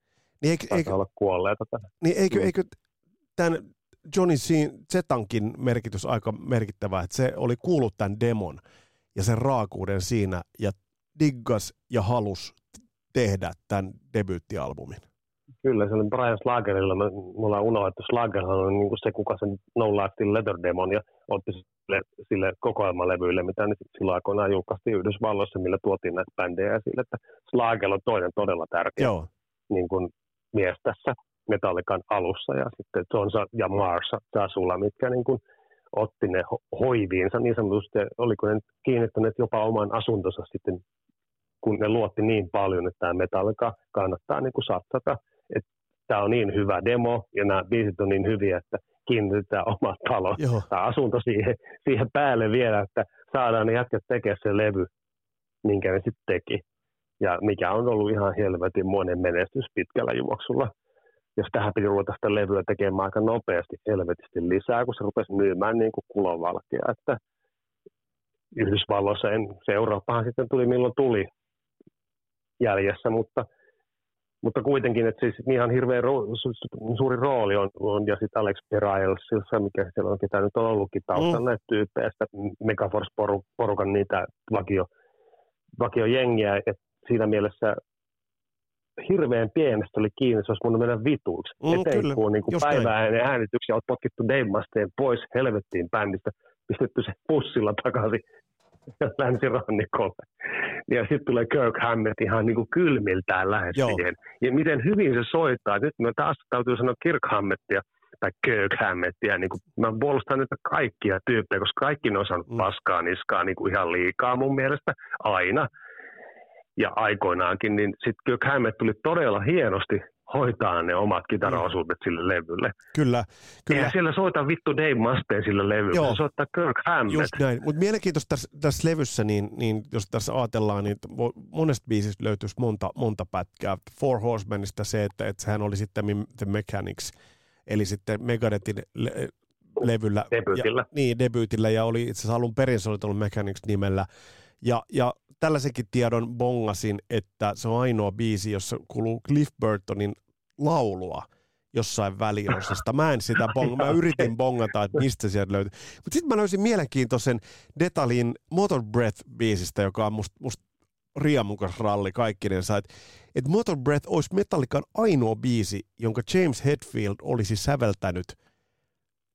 [SPEAKER 2] niin
[SPEAKER 3] eikö, eikö, olla kuolleita.
[SPEAKER 2] Niin eikö, eikö tämän Johnny Zetankin merkitys aika merkittävä, että se oli kuullut tämän demon ja sen raakuuden siinä ja diggas ja halus tehdä tämän debyyttialbumin.
[SPEAKER 3] Kyllä, se oli Brian Slagerilla. Me, me ollaan unohdettu, Slagerhan on niin kuin se, kuka sen No Life Leather Demon ja otti sille, sille kokoelmalevyille, mitä nyt silloin aikoinaan julkaistiin Yhdysvalloissa, millä tuotiin näitä bändejä esille. Että Slager on toinen todella tärkeä
[SPEAKER 2] Joo.
[SPEAKER 3] Niin kuin, mies tässä Metallikan alussa ja sitten Jonsa ja Marsa Tasula, mitkä niin kuin otti ne hoiviinsa niin sanotusti, oliko ne kiinnittäneet jopa oman asuntonsa sitten, kun ne luotti niin paljon, että tämä Metallica kannattaa niin kuin satsata. Että tämä on niin hyvä demo ja nämä biisit on niin hyviä, että kiinnitetään oma talo Joo. tai asunto siihen, siihen päälle vielä, että saadaan ne jätkät tekemään se levy, minkä ne sitten teki. Ja mikä on ollut ihan helvetin monen menestys pitkällä juoksulla jos tähän piti ruveta sitä levyä tekemään aika nopeasti helvetisti lisää, kun se rupesi myymään niin kuin kulovalkea. Että Yhdysvalloissa en, se Eurooppahan sitten tuli milloin tuli jäljessä, mutta, mutta kuitenkin, että siis ihan hirveän ro, suuri rooli on, on ja sitten Alex Perailsissa, mikä siellä on, ketä nyt on ollutkin taustalla mm. näitä tyyppejä, sitä Megaforce-porukan niitä vakio, vakio jengiä, että siinä mielessä hirveän pienestä oli kiinni, se olisi voinut mennä vituiksi. Mm, Eteen, kyllä, kun niin päivää ennen äänityksiä olet potkittu Dave Mustaine pois helvettiin bändistä, pistetty se pussilla takaisin länsirannikolle. Ja sitten tulee Kirk Hammett ihan niin kuin kylmiltään lähes Joo. siihen. Ja miten hyvin se soittaa. Nyt mä taas täytyy sanoa Kirk Hammettia tai Kirk Hammettia. Niin kuin, mä puolustan nyt kaikkia tyyppejä, koska kaikki ne on saanut mm. paskaa niskaa niin kuin ihan liikaa mun mielestä aina ja aikoinaankin, niin sitten kyllä Hammett tuli todella hienosti hoitaa ne omat kitaraosuudet sille levylle.
[SPEAKER 2] Kyllä, kyllä.
[SPEAKER 3] Eihän siellä soita vittu Dave Mustaine sille levylle, Joo. se soittaa Kirk Hammett.
[SPEAKER 2] Just näin, mutta mielenkiintoista tässä, tässä levyssä, niin, niin jos tässä ajatellaan, niin monesta biisistä löytyisi monta, monta pätkää. Four Horsemenista se, että, että sehän oli sitten The Mechanics, eli sitten Megadethin le- levyllä.
[SPEAKER 3] Debyytillä.
[SPEAKER 2] Ja, niin, debyytillä, ja oli itse asiassa alun perin se oli ollut Mechanics nimellä. Ja, ja tällaisenkin tiedon bongasin, että se on ainoa biisi, jossa kuuluu Cliff Burtonin laulua jossain väliosasta. Mä en sitä bong, mä yritin bongata, että mistä sieltä löytyy. Mutta sitten mä löysin mielenkiintoisen detalin Motor Breath-biisistä, joka on musta must riemukas ralli kaikkinensa. Että et Motor Breath olisi Metallican ainoa biisi, jonka James Hetfield olisi säveltänyt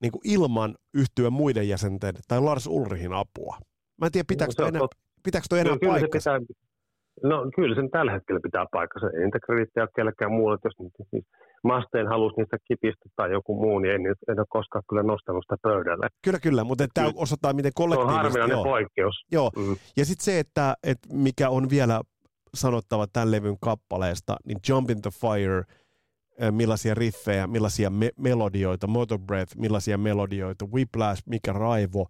[SPEAKER 2] niin kuin ilman yhtyä muiden jäsenten tai Lars Ulrihin apua. Mä en tiedä, pitääkö no, enää, Pitääkö tuo enää no, kyllä paikkansa?
[SPEAKER 3] Se pitää, no kyllä sen tällä hetkellä pitää paikkansa. Ei niitä kredittejä ole kellekään muulle. Jos niin Masteen halusi niistä kipistä tai joku muu, niin en, en ole koskaan kyllä nostanut sitä pöydälle.
[SPEAKER 2] Kyllä, kyllä, mutta tämä osoittaa, miten kollektiivisesti...
[SPEAKER 3] Se on harvinainen joo. poikkeus.
[SPEAKER 2] Joo, mm. ja sitten se, että, että mikä on vielä sanottava tämän levyn kappaleesta, niin Jump in the Fire, millaisia riffejä, millaisia me- melodioita, Motor Breath, millaisia melodioita, Whiplash, mikä raivo.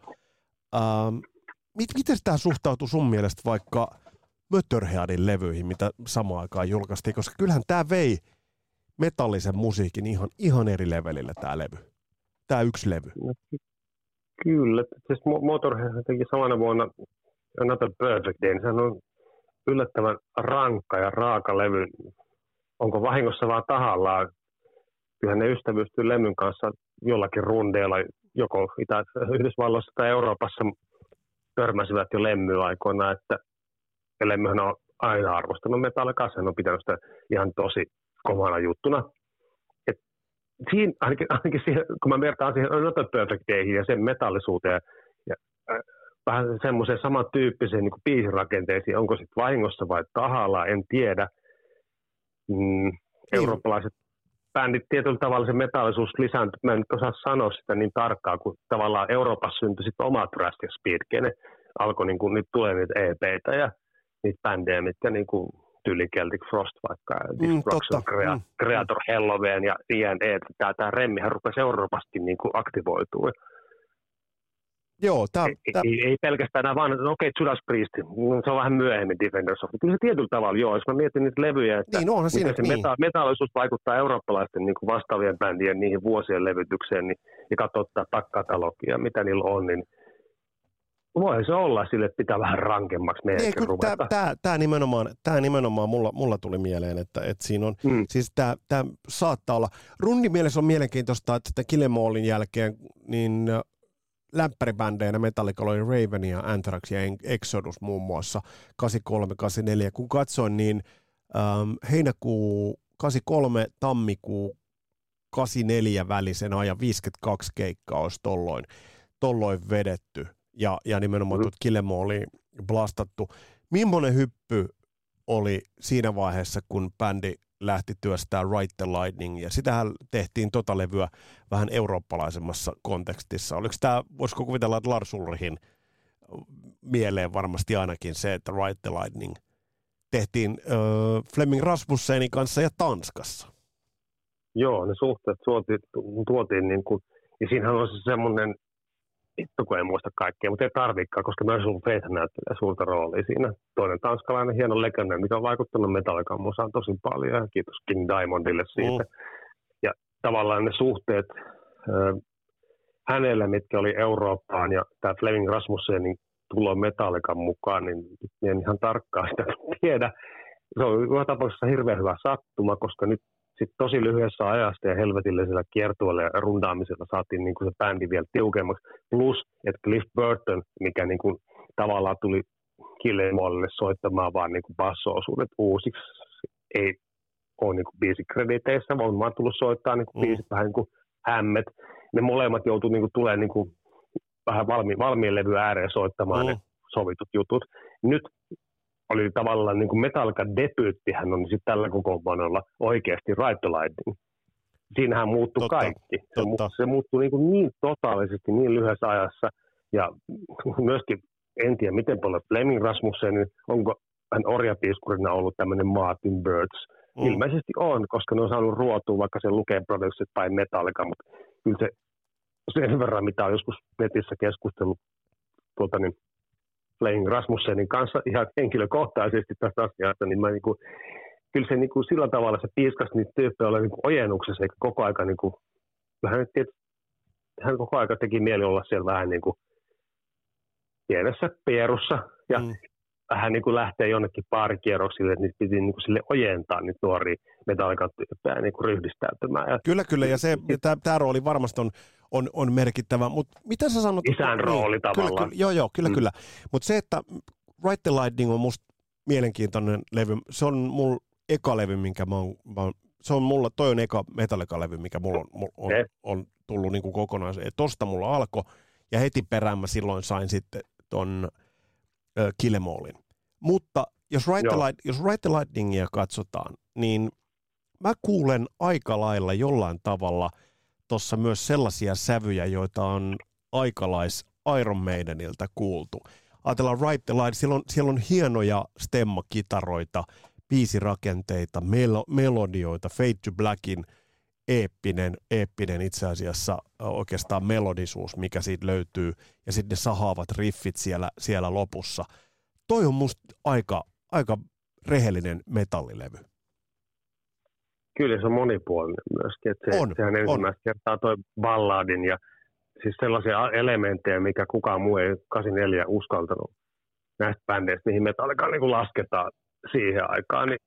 [SPEAKER 2] Um, miten tämä suhtautuu sun mielestä vaikka Mötterheadin levyihin, mitä samaan aikaan julkaistiin, koska kyllähän tämä vei metallisen musiikin ihan, ihan eri levelille tämä levy, tämä yksi levy. No,
[SPEAKER 3] kyllä, siis Motorhead teki samana vuonna Another Perfect Day, sehän on yllättävän rankka ja raaka levy. Onko vahingossa vaan tahallaan? Kyllähän ne ystävystyy lemmyn kanssa jollakin rundeella, joko Itä- Yhdysvalloissa tai Euroopassa törmäsivät jo lemmyaikoina, että ja lemmyhän on aina arvostanut metallikaa, hän on pitänyt sitä ihan tosi kovana juttuna. Et siinä, ainakin, ainakin siihen, kun mä vertaan siihen Not a Perfect ja sen metallisuuteen ja äh, vähän semmoiseen samantyyppiseen niin biisirakenteisiin, onko sitten vahingossa vai tahalla, en tiedä. Mm, niin. eurooppalaiset bändit tietyllä tavalla se metallisuus lisääntyy, mä en osaa sanoa sitä niin tarkkaan, kun tavallaan Euroopassa syntyi sitten oma Trust ja Speed, ne alkoi niin kuin, nyt tulee niitä EPitä ja niitä bändejä, mitkä niin kuin tyli Celtic Frost vaikka, mm, Destruction Crea- mm. Creator Helloween ja INE, tämä, tämä remmihän rupesi Euroopasti niin kuin aktivoitua.
[SPEAKER 2] Joo, tää,
[SPEAKER 3] ei,
[SPEAKER 2] tää,
[SPEAKER 3] ei, ei, pelkästään nämä vaan, no okei, okay, Judas Priest, no, se on vähän myöhemmin Defenders of. Kyllä se tietyllä tavalla, joo, jos mä mietin niitä levyjä, että
[SPEAKER 2] niin, onhan siinä,
[SPEAKER 3] se
[SPEAKER 2] niin.
[SPEAKER 3] meta- metallisuus vaikuttaa eurooppalaisten niin kuin vastaavien bändien niihin vuosien levytykseen, niin, ja katsottaa takkatalogia, mitä niillä on, niin voi se olla sille, että pitää vähän rankemmaksi meidän
[SPEAKER 2] Niin,
[SPEAKER 3] ruveta.
[SPEAKER 2] Tämä, tämä, tämä nimenomaan, tämä nimenomaan mulla, mulla tuli mieleen, että, että siinä on, mm. siis tämä, tämä saattaa olla, rundin mielessä on mielenkiintoista, että tämän Killemallin jälkeen, niin läppäribändeinä Metallica oli Raven ja Anthrax ja Exodus muun muassa 83, 84. Kun katsoin, niin ähm, heinäkuu 83, tammikuu 84 välisen ajan 52 keikkaa olisi tolloin, tolloin vedetty ja, ja nimenomaan mm. tuot Kilemo oli blastattu. Millainen hyppy oli siinä vaiheessa, kun bändi lähti työstää Right the Lightning, ja sitähän tehtiin tota levyä vähän eurooppalaisemmassa kontekstissa. Oliko tämä, voisiko kuvitella, että Lars Ulrihin mieleen varmasti ainakin se, että Right the Lightning tehtiin äh, Fleming Rasmussenin kanssa ja Tanskassa.
[SPEAKER 3] Joo, ne suhteet tuotiin, tuotiin niin kuin, ja siinähän on se semmoinen vittu kun ei muista kaikkea, mutta ei tarvikaan, koska myös sun Faith näyttelee suurta roolia siinä. Toinen tanskalainen hieno legenda, mikä on vaikuttanut Metallican musaan tosi paljon, ja kiitos King Diamondille siitä. Mm. Ja tavallaan ne suhteet äh, hänellä, mitkä oli Eurooppaan, ja tämä Fleming Rasmussenin tulo Metallican mukaan, niin en ihan tarkkaan sitä tiedä. Se on joka tapauksessa hirveän hyvä sattuma, koska nyt sitten tosi lyhyessä ajassa ja helvetillisellä kiertueella ja rundaamisella saatiin niin kuin se bändi vielä tiukemmaksi. Plus, että Cliff Burton, mikä niin kuin tavallaan tuli Killemallille soittamaan vaan niin kuin basso-osuudet uusiksi, ei ole niin kuin biisikrediteissä, vaan vaan tullut soittaa niin kuin mm. biisit vähän niin kuin hämmet. Ne molemmat joutuu niin kuin tulemaan niin kuin vähän valmi, valmiin levy ääreen soittamaan mm. ne sovitut jutut. Nyt oli tavallaan niin kuin Metallica debyyttihän on sitten tällä kokoonpanolla oikeasti Right Lightning. Siinähän muuttui totta, kaikki. Se, totta. se muuttui niin, kuin niin totaalisesti niin lyhyessä ajassa. Ja myöskin en tiedä, miten paljon Fleming Rasmussen, niin onko hän orjapiiskurina ollut tämmöinen Martin Birds. Mm. Ilmeisesti on, koska ne on saanut ruotua, vaikka se lukee Produced by Metallica, mutta kyllä se sen verran, mitä on joskus netissä keskustellut tuota, niin Fleming Rasmussenin kanssa ihan henkilökohtaisesti tästä asiasta, niin mä niin kuin, kyllä se niin kuin sillä tavalla se piiskasi niitä tyyppejä olla niin ojennuksessa, eikä koko aika niin kuin, vähän tietysti, hän koko aika teki mieli olla siellä vähän niin kuin pienessä pierussa ja mm. Vähän niin kuin lähtee jonnekin paarikierroksille, että niitä piti niin kuin sille ojentaa niitä nuoria metallikantyyppejä niin kuin ryhdistäytymään. Ja
[SPEAKER 2] kyllä, kyllä, ja se, tämä rooli varmasti on on, on merkittävä. Mutta mitä sä sanot?
[SPEAKER 3] Isän niin, rooli tavallaan.
[SPEAKER 2] Kyllä, kyllä, joo, joo, kyllä, mm. kyllä. Mutta se, että Right the Lightning on musta mielenkiintoinen levy. Se on mulla eka levy, minkä mä oon, mä oon se on mulla, toi on eka Metallica-levy, mikä mulla on, mulla on, on tullut niin kokonaan. Tosta mulla alkoi, ja heti perään mä silloin sain sitten ton äh, Killemallin. Mutta jos right, the Light, jos right the Lightningia katsotaan, niin mä kuulen aika lailla jollain tavalla – tuossa myös sellaisia sävyjä, joita on aikalais Iron Maideniltä kuultu. Ajatellaan Right the Light, siellä on, siellä on hienoja stemmakitaroita, biisirakenteita, melo, melodioita, Fade to Blackin eeppinen, eeppinen itse asiassa oikeastaan melodisuus, mikä siitä löytyy, ja sitten ne sahaavat riffit siellä, siellä lopussa. Toi on musta aika, aika rehellinen metallilevy.
[SPEAKER 3] Kyllä se on monipuolinen myöskin. Että se,
[SPEAKER 2] on,
[SPEAKER 3] sehän on. ensimmäistä kertaa toi balladin ja siis sellaisia elementtejä, mikä kukaan muu ei 84 uskaltanut näistä bändeistä, mihin Metallica niin lasketaan siihen aikaan, niin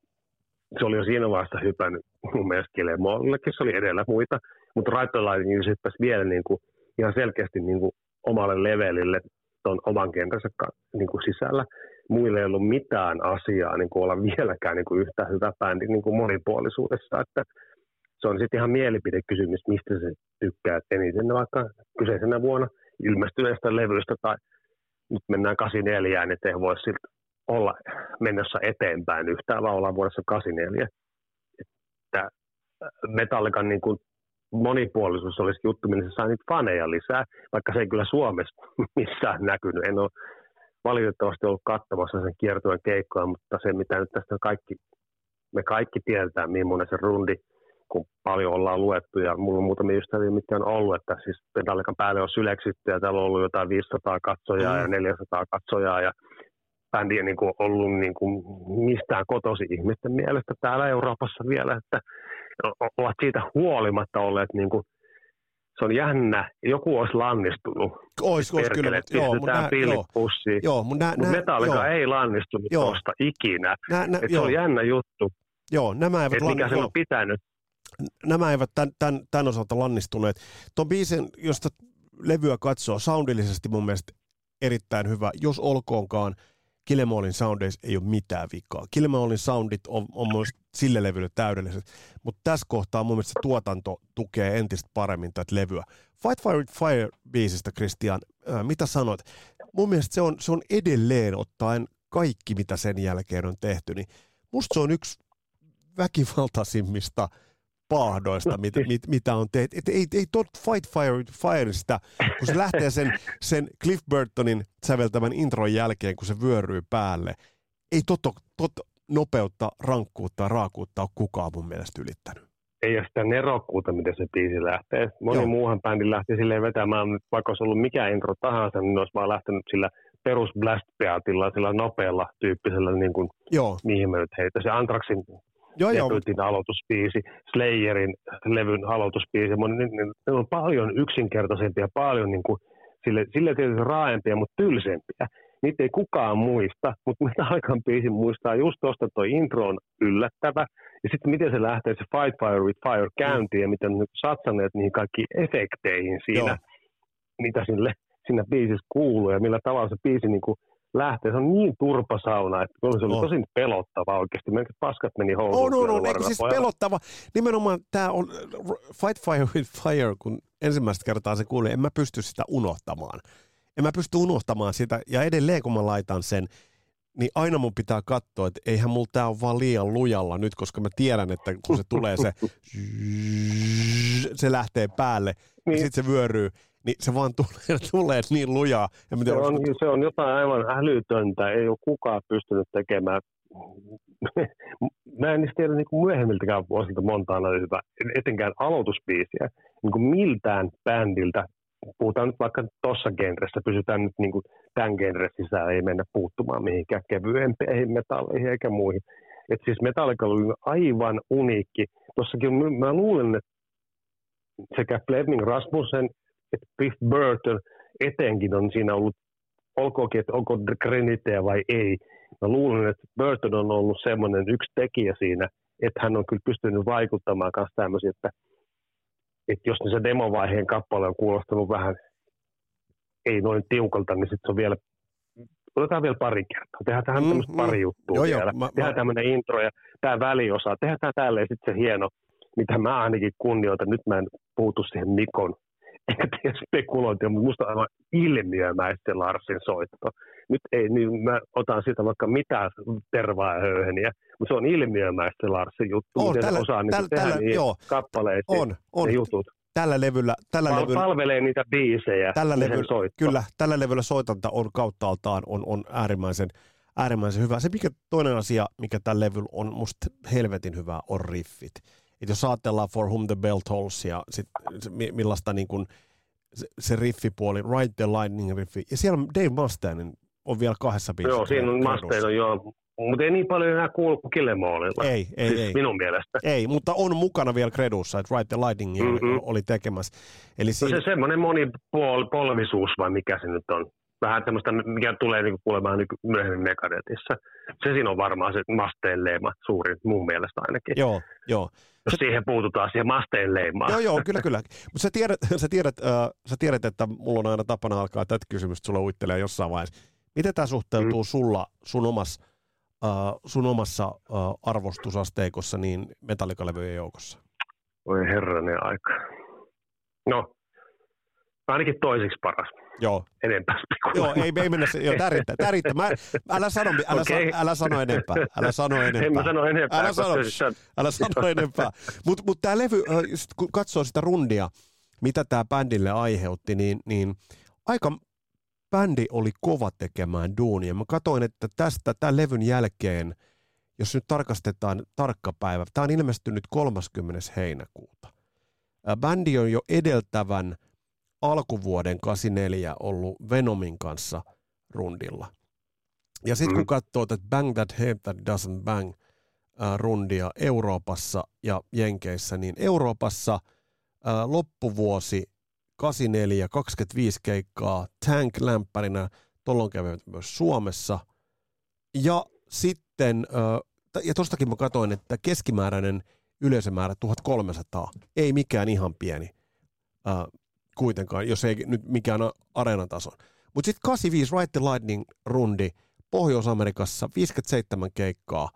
[SPEAKER 3] se oli jo siinä vaiheessa hypännyt mun mielestä Killemollekin, se oli edellä muita, mutta Lightning hyppäsi vielä niin kuin, ihan selkeästi niin kuin omalle levelille tuon oman kentänsä niin kuin sisällä muille ei ollut mitään asiaa niin kuin olla vieläkään niin kuin yhtä hyvä bändi niin kuin monipuolisuudessa. Että se on sitten ihan mielipidekysymys, mistä se tykkää eniten vaikka kyseisenä vuonna ilmestyneestä levystä tai nyt mennään 84, niin ei voi siltä olla mennessä eteenpäin yhtään, vaan ollaan vuodessa 84. Että Metallican niin kuin monipuolisuus olisi juttu, millä se saa niitä faneja lisää, vaikka se ei kyllä Suomessa missään näkynyt. En ole valitettavasti ollut katsomassa sen kiertueen keikkoja, mutta se mitä nyt tästä kaikki, me kaikki tiedetään, millainen se rundi kun paljon ollaan luettu ja mulla on muutamia ystäviä, mitkä on ollut, että siis päälle on syleksitty ja täällä on ollut jotain 500 katsojaa mm. ja 400 katsojaa ja bändi on niin kuin ollut niin kuin mistään kotosi ihmisten mielestä täällä Euroopassa vielä, että ovat siitä huolimatta olleet niin kuin se on jännä. Joku olisi lannistunut.
[SPEAKER 2] Ois, ois kyllä. Joo,
[SPEAKER 3] mutta nää, joo, joo, mutta nää, nää, Metallica joo. ei lannistunut joo. tosta ikinä. Nää, nää, se on jännä juttu.
[SPEAKER 2] Joo, nämä eivät...
[SPEAKER 3] Et mikä sen on pitänyt.
[SPEAKER 2] Nämä eivät tämän, tämän, tämän osalta lannistuneet. Tuon biisin, josta levyä katsoo, soundillisesti mun mielestä erittäin hyvä, jos olkoonkaan – Killemallin soundeissa ei ole mitään vikaa. Killemallin soundit on, on myös sille levylle täydelliset, mutta tässä kohtaa mun mielestä tuotanto tukee entistä paremmin tätä levyä. Fight Fire with Fire biisistä, Christian, ää, mitä sanot? Mun mielestä se on, se on edelleen ottaen kaikki, mitä sen jälkeen on tehty, niin musta se on yksi väkivaltaisimmista – paahdoista, mit, mit, mitä on tehty. Et ei, ei tot Fight Fire Fireista, kun se lähtee sen, sen Cliff Burtonin säveltämän intron jälkeen, kun se vyöryy päälle, ei tot, tot nopeutta, rankkuutta, raakuutta ole kukaan mun mielestä ylittänyt.
[SPEAKER 3] Ei ole sitä nerokkuutta, miten se biisi lähtee. Moni Joo. muuhan bändi lähti silleen vetämään, vaikka olisi ollut mikä intro tahansa, niin olisi vaan lähtenyt sillä perus blast sillä nopealla tyyppisellä, niin kuin, Joo. mihin mä nyt heitä. Se Antraxin Joo, joo. aloituspiisi, Slayerin levyn aloituspiisi. Ne, ne, ne on paljon yksinkertaisempia, paljon niin kuin, sille, sille tietysti raaempia, mutta tylsempiä. Niitä ei kukaan muista, mutta Metallican biisin muistaa just tuosta tuo intro on yllättävä. Ja sitten miten se lähtee se Fight Fire with Fire käyntiin ja miten ne satsaneet niihin kaikkiin efekteihin siinä, Joo. mitä sinne, siinä biisissä kuuluu ja millä tavalla se biisi niin kuin lähtee. Se on niin turpasauna, että se oli oh. tosi pelottava oikeasti. Melkein paskat meni housuun.
[SPEAKER 2] On, on, on. Eikö siis pojalla. pelottava? Nimenomaan tämä on Fight Fire with Fire, kun ensimmäistä kertaa se kuuli, en mä pysty sitä unohtamaan. En mä pysty unohtamaan sitä. Ja edelleen, kun mä laitan sen, niin aina mun pitää katsoa, että eihän mulla tää ole vaan liian lujalla nyt, koska mä tiedän, että kun se tulee se, se lähtee päälle niin. ja sitten se vyöryy niin se vaan tulee, tulee niin lujaa. Ja
[SPEAKER 3] se, on, se on jotain aivan älytöntä, ei ole kukaan pystynyt tekemään. Mä en niistä tiedä niin myöhemmiltäkään vuosilta monta analyysiä, etenkään aloitusbiisiä, niin kuin miltään bändiltä, puhutaan nyt vaikka tuossa genressä, pysytään nyt niin kuin tämän genren sisään, ei mennä puuttumaan mihinkään kevyempeihin metalleihin eikä muihin. Et siis Metallica oli aivan uniikki. Tuossakin mä luulen, että sekä Fleming Rasmussen että Biff Burton etenkin on siinä ollut, olkoonkin, että onko kreditejä vai ei. Mä luulen, että Burton on ollut semmoinen yksi tekijä siinä, että hän on kyllä pystynyt vaikuttamaan myös tämmöisiä, että, että jos se demovaiheen kappale on kuulostanut vähän ei noin tiukalta, niin sitten se on vielä otetaan vielä pari kertaa. Tehdään tähän mm, tämmöistä mm, pari juttua joo, vielä. Joo, mä, tehdään mä... tämmöinen intro ja tämä väliosa. Tehdään tämä tälleen sitten se hieno, mitä mä ainakin kunnioitan. Nyt mä en puutu siihen Mikon tiedä spekulointia, mutta musta aivan ilmiömäistä Larsin soitto. Nyt ei, niin mä otan sitä vaikka mitä tervaa ja höyheniä, mutta se on ilmiömäistä Larsin juttu, on, miten tällä, osaa tällä, tehdä tällä, joo, kappaleet on, on. jutut.
[SPEAKER 2] Tällä levyllä, tällä
[SPEAKER 3] Pal-
[SPEAKER 2] levyllä,
[SPEAKER 3] palvelee niitä biisejä,
[SPEAKER 2] tällä levyllä, Kyllä, tällä levyllä soitanta on kauttaaltaan on, on äärimmäisen, äärimmäisen hyvä. Se mikä toinen asia, mikä tällä levyllä on musta helvetin hyvä, on riffit että jos ajatellaan For Whom the Bell Tolls ja sit, millaista niin kuin, se, se riffipuoli, Ride the Lightning riffi, ja siellä Dave Mustaine on vielä kahdessa biisissä.
[SPEAKER 3] Joo, siinä on Mustaine, joo, mutta ei niin paljon enää kuulu kuin Killemallilla.
[SPEAKER 2] Ei, ei, siis ei.
[SPEAKER 3] Minun mielestä.
[SPEAKER 2] Ei, mutta on mukana vielä Credussa, että Ride the Lightning mm-hmm. oli tekemässä.
[SPEAKER 3] Eli no siinä... Se semmoinen monipolvisuus vai mikä se nyt on? Vähän semmoista, mikä tulee niin kuulemaan niin myöhemmin Megadethissa. Se siinä on varmaan se Masteen leima suurin, mun mielestä ainakin.
[SPEAKER 2] Joo, joo
[SPEAKER 3] jos siihen puututaan, siihen masteen leimaan.
[SPEAKER 2] Joo, joo, kyllä, kyllä. Mutta sä tiedät, sä, tiedät, äh, sä tiedät, että mulla on aina tapana alkaa tätä kysymystä sulla uittelee jossain vaiheessa. Miten tämä suhteutuu mm. sulla sun, omas, äh, sun omassa äh, arvostusasteikossa niin metallikalevyjen joukossa?
[SPEAKER 3] Voi herranen aika. No, ainakin toiseksi paras.
[SPEAKER 2] Joo.
[SPEAKER 3] Enempää
[SPEAKER 2] Joo, ei, ei mennä, joo, tää riittää. Mä, älä, sano, älä, okay. sa, älä sano enempää, älä sano enempää.
[SPEAKER 3] En mä sano enempää.
[SPEAKER 2] Älä sano, älä sano enempää. Mutta mut tämä levy, kun katsoo sitä rundia, mitä tämä bändille aiheutti, niin, niin aika bändi oli kova tekemään duunia. Mä katsoin, että tästä tämän levyn jälkeen jos nyt tarkastetaan tarkka päivä, tämä on ilmestynyt 30. heinäkuuta. Bändi on jo edeltävän alkuvuoden 84 ollut Venomin kanssa rundilla. Ja sitten kun mm. katsoo että Bang That Head That Doesn't Bang rundia Euroopassa ja Jenkeissä, niin Euroopassa loppuvuosi 84, 25 keikkaa, Tank lämpärinä, tuolloin kävivät myös Suomessa. Ja sitten, ja tostakin mä katsoin, että keskimääräinen yleisömäärä 1300, ei mikään ihan pieni kuitenkaan, jos ei nyt mikään areenatason. Mutta sitten 85 Right the Lightning rundi Pohjois-Amerikassa, 57 keikkaa,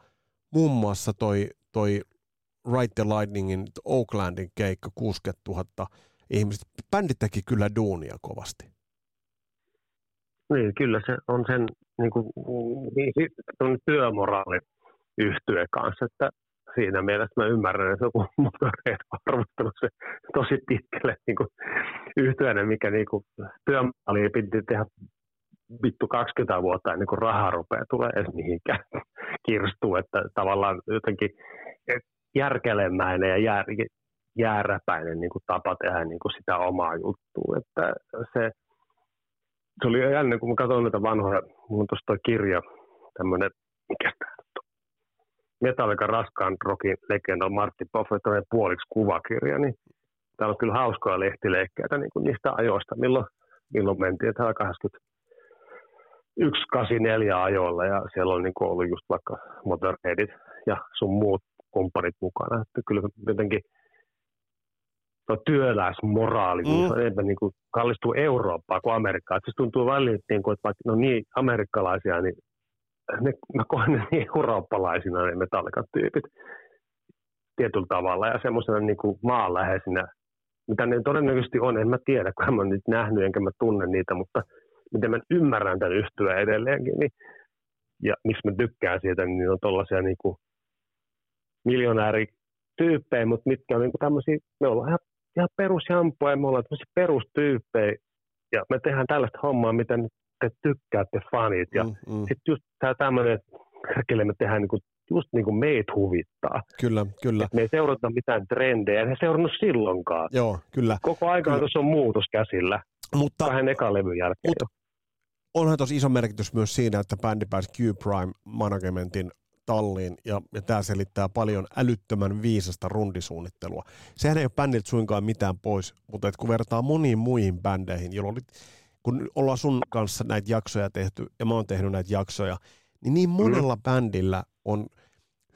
[SPEAKER 2] muun muassa toi, toi Right the Lightningin Oaklandin keikka 60 000 ihmiset. Bändi teki kyllä duunia kovasti.
[SPEAKER 3] Niin, kyllä se on sen niin kuin, niin, työmoraali yhtye kanssa, että siinä mielessä mä ymmärrän, että joku motoreita on arvostanut se tosi pitkälle niin kuin yhtyeinen, mikä niin kuin, työmaali piti tehdä vittu 20 vuotta ennen kuin raha rupeaa tulee edes mihinkään kirstuu, että tavallaan jotenkin järkelemäinen ja jär, jääräpäinen niin kuin tapa tehdä niin kuin sitä omaa juttua. Että se, se oli jännä, kun mä katsoin näitä vanhoja, on tuossa kirja, tämmöinen, mikä tämä Metallica raskaan rockin legenda Martti Buffett puoliksi kuvakirja, niin täällä on kyllä hauskoja lehtileikkeitä niin kuin niistä ajoista, milloin, milloin mentiin. Täällä 184 ajoilla ja siellä on niin kuin ollut just vaikka Motorheadit ja sun muut kumppanit mukana. Että kyllä jotenkin tuo työläismoraali, mm. se on enemmän niin kuin kallistuu Eurooppaan kuin Amerikkaan. Että se tuntuu välillä, niin kuin, että vaikka no niin amerikkalaisia, niin ne, mä koen ne niin eurooppalaisina ne metallikat tyypit tietyllä tavalla ja semmoisena niin kuin maanläheisinä, mitä ne todennäköisesti on, en mä tiedä, kun mä nyt nähnyt enkä mä tunne niitä, mutta miten mä ymmärrän tämän yhtyä edelleenkin, niin, ja miksi mä tykkään siitä, niin on tollaisia niin kuin miljonäärityyppejä, mutta mitkä on niin kuin tämmöisiä, me ollaan ihan, ihan perusjampoja, me ollaan tämmöisiä perustyyppejä, ja me tehdään tällaista hommaa, mitä te tykkäätte fanit, ja mm, mm. sitten just tämä tämmöinen, kelle me tehdään niin kuin just niin kuin meitä huvittaa.
[SPEAKER 2] Kyllä, kyllä. Et
[SPEAKER 3] me ei seurata mitään trendejä, ei seurannut silloinkaan.
[SPEAKER 2] Joo, kyllä.
[SPEAKER 3] Koko aika tuossa on muutos käsillä. Mutta, Kahden ekan levyn jälkeen. Mutta
[SPEAKER 2] onhan tosi iso merkitys myös siinä, että bändi pääsi Q-Prime managementin talliin, ja, ja tämä selittää paljon älyttömän viisasta rundisuunnittelua. Sehän ei ole bändiltä suinkaan mitään pois, mutta et kun vertaa moniin muihin bändeihin, jolloin oli, kun ollaan sun kanssa näitä jaksoja tehty, ja mä oon tehnyt näitä jaksoja, niin niin monella mm. bändillä on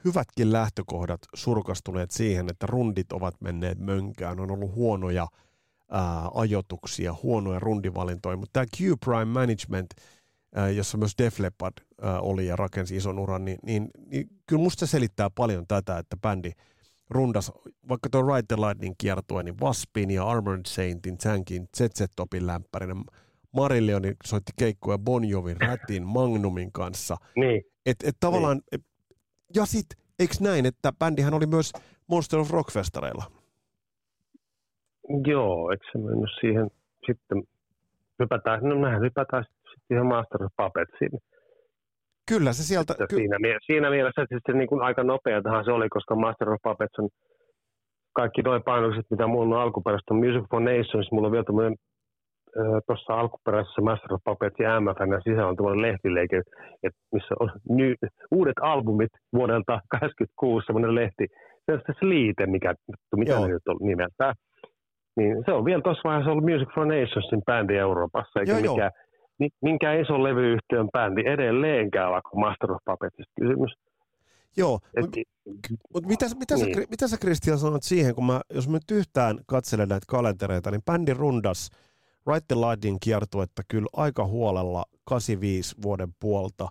[SPEAKER 2] hyvätkin lähtökohdat surkastuneet siihen, että rundit ovat menneet mönkään, on ollut huonoja – ää, ajotuksia, huonoja rundivalintoja, mutta tämä Q-Prime Management, ää, jossa myös Def Leppard ää, oli ja rakensi ison uran, niin, niin, niin kyllä musta se selittää paljon tätä, että bändi rundas, vaikka tuo Ride the Lightning kiertue, niin Waspin ja Armored Saintin, Tankin, ZZ-topin lämpärinen, Marillionin soitti keikkoja Bon Jovin, Rätin, Magnumin kanssa.
[SPEAKER 3] Niin.
[SPEAKER 2] Et, et tavallaan, niin. Et, ja sitten, eikö näin, että bändihän oli myös Monster of Rock-festareilla?
[SPEAKER 3] Joo, eikö se mennyt siihen sitten, hypätään, no mehän hypätään sitten siihen Master of Puppetsiin.
[SPEAKER 2] Kyllä se sieltä...
[SPEAKER 3] Ky- siinä, siinä mielessä sitten niin kuin aika nopeatahan se oli, koska Master of Puppets on kaikki noin painokset, mitä mulla on alkuperäistä Music for Nations, mulla on vielä tämmöinen tuossa alkuperäisessä Master of Puppets ja MFN sisällä on tämmöinen lehtileike, että missä on ny, uudet albumit vuodelta 86, semmoinen lehti. Se on se liite, mikä, mitä Joo. nyt on nimeltään. Niin se on vielä tuossa vaiheessa ollut Music for Nationsin bändi Euroopassa, eikä joo, mikä, joo. minkä iso levyyhtiön bändi edelleenkään, vaikka Master of Puppetsista kysymys.
[SPEAKER 2] Joo, mutta mut mitä, mitä, niin. sä, mitä sä Kristian sanot siihen, kun mä, jos mä nyt yhtään katselen näitä kalentereita, niin bändi rundas Right the Lightning kiertuetta kyllä aika huolella 85 vuoden puolta.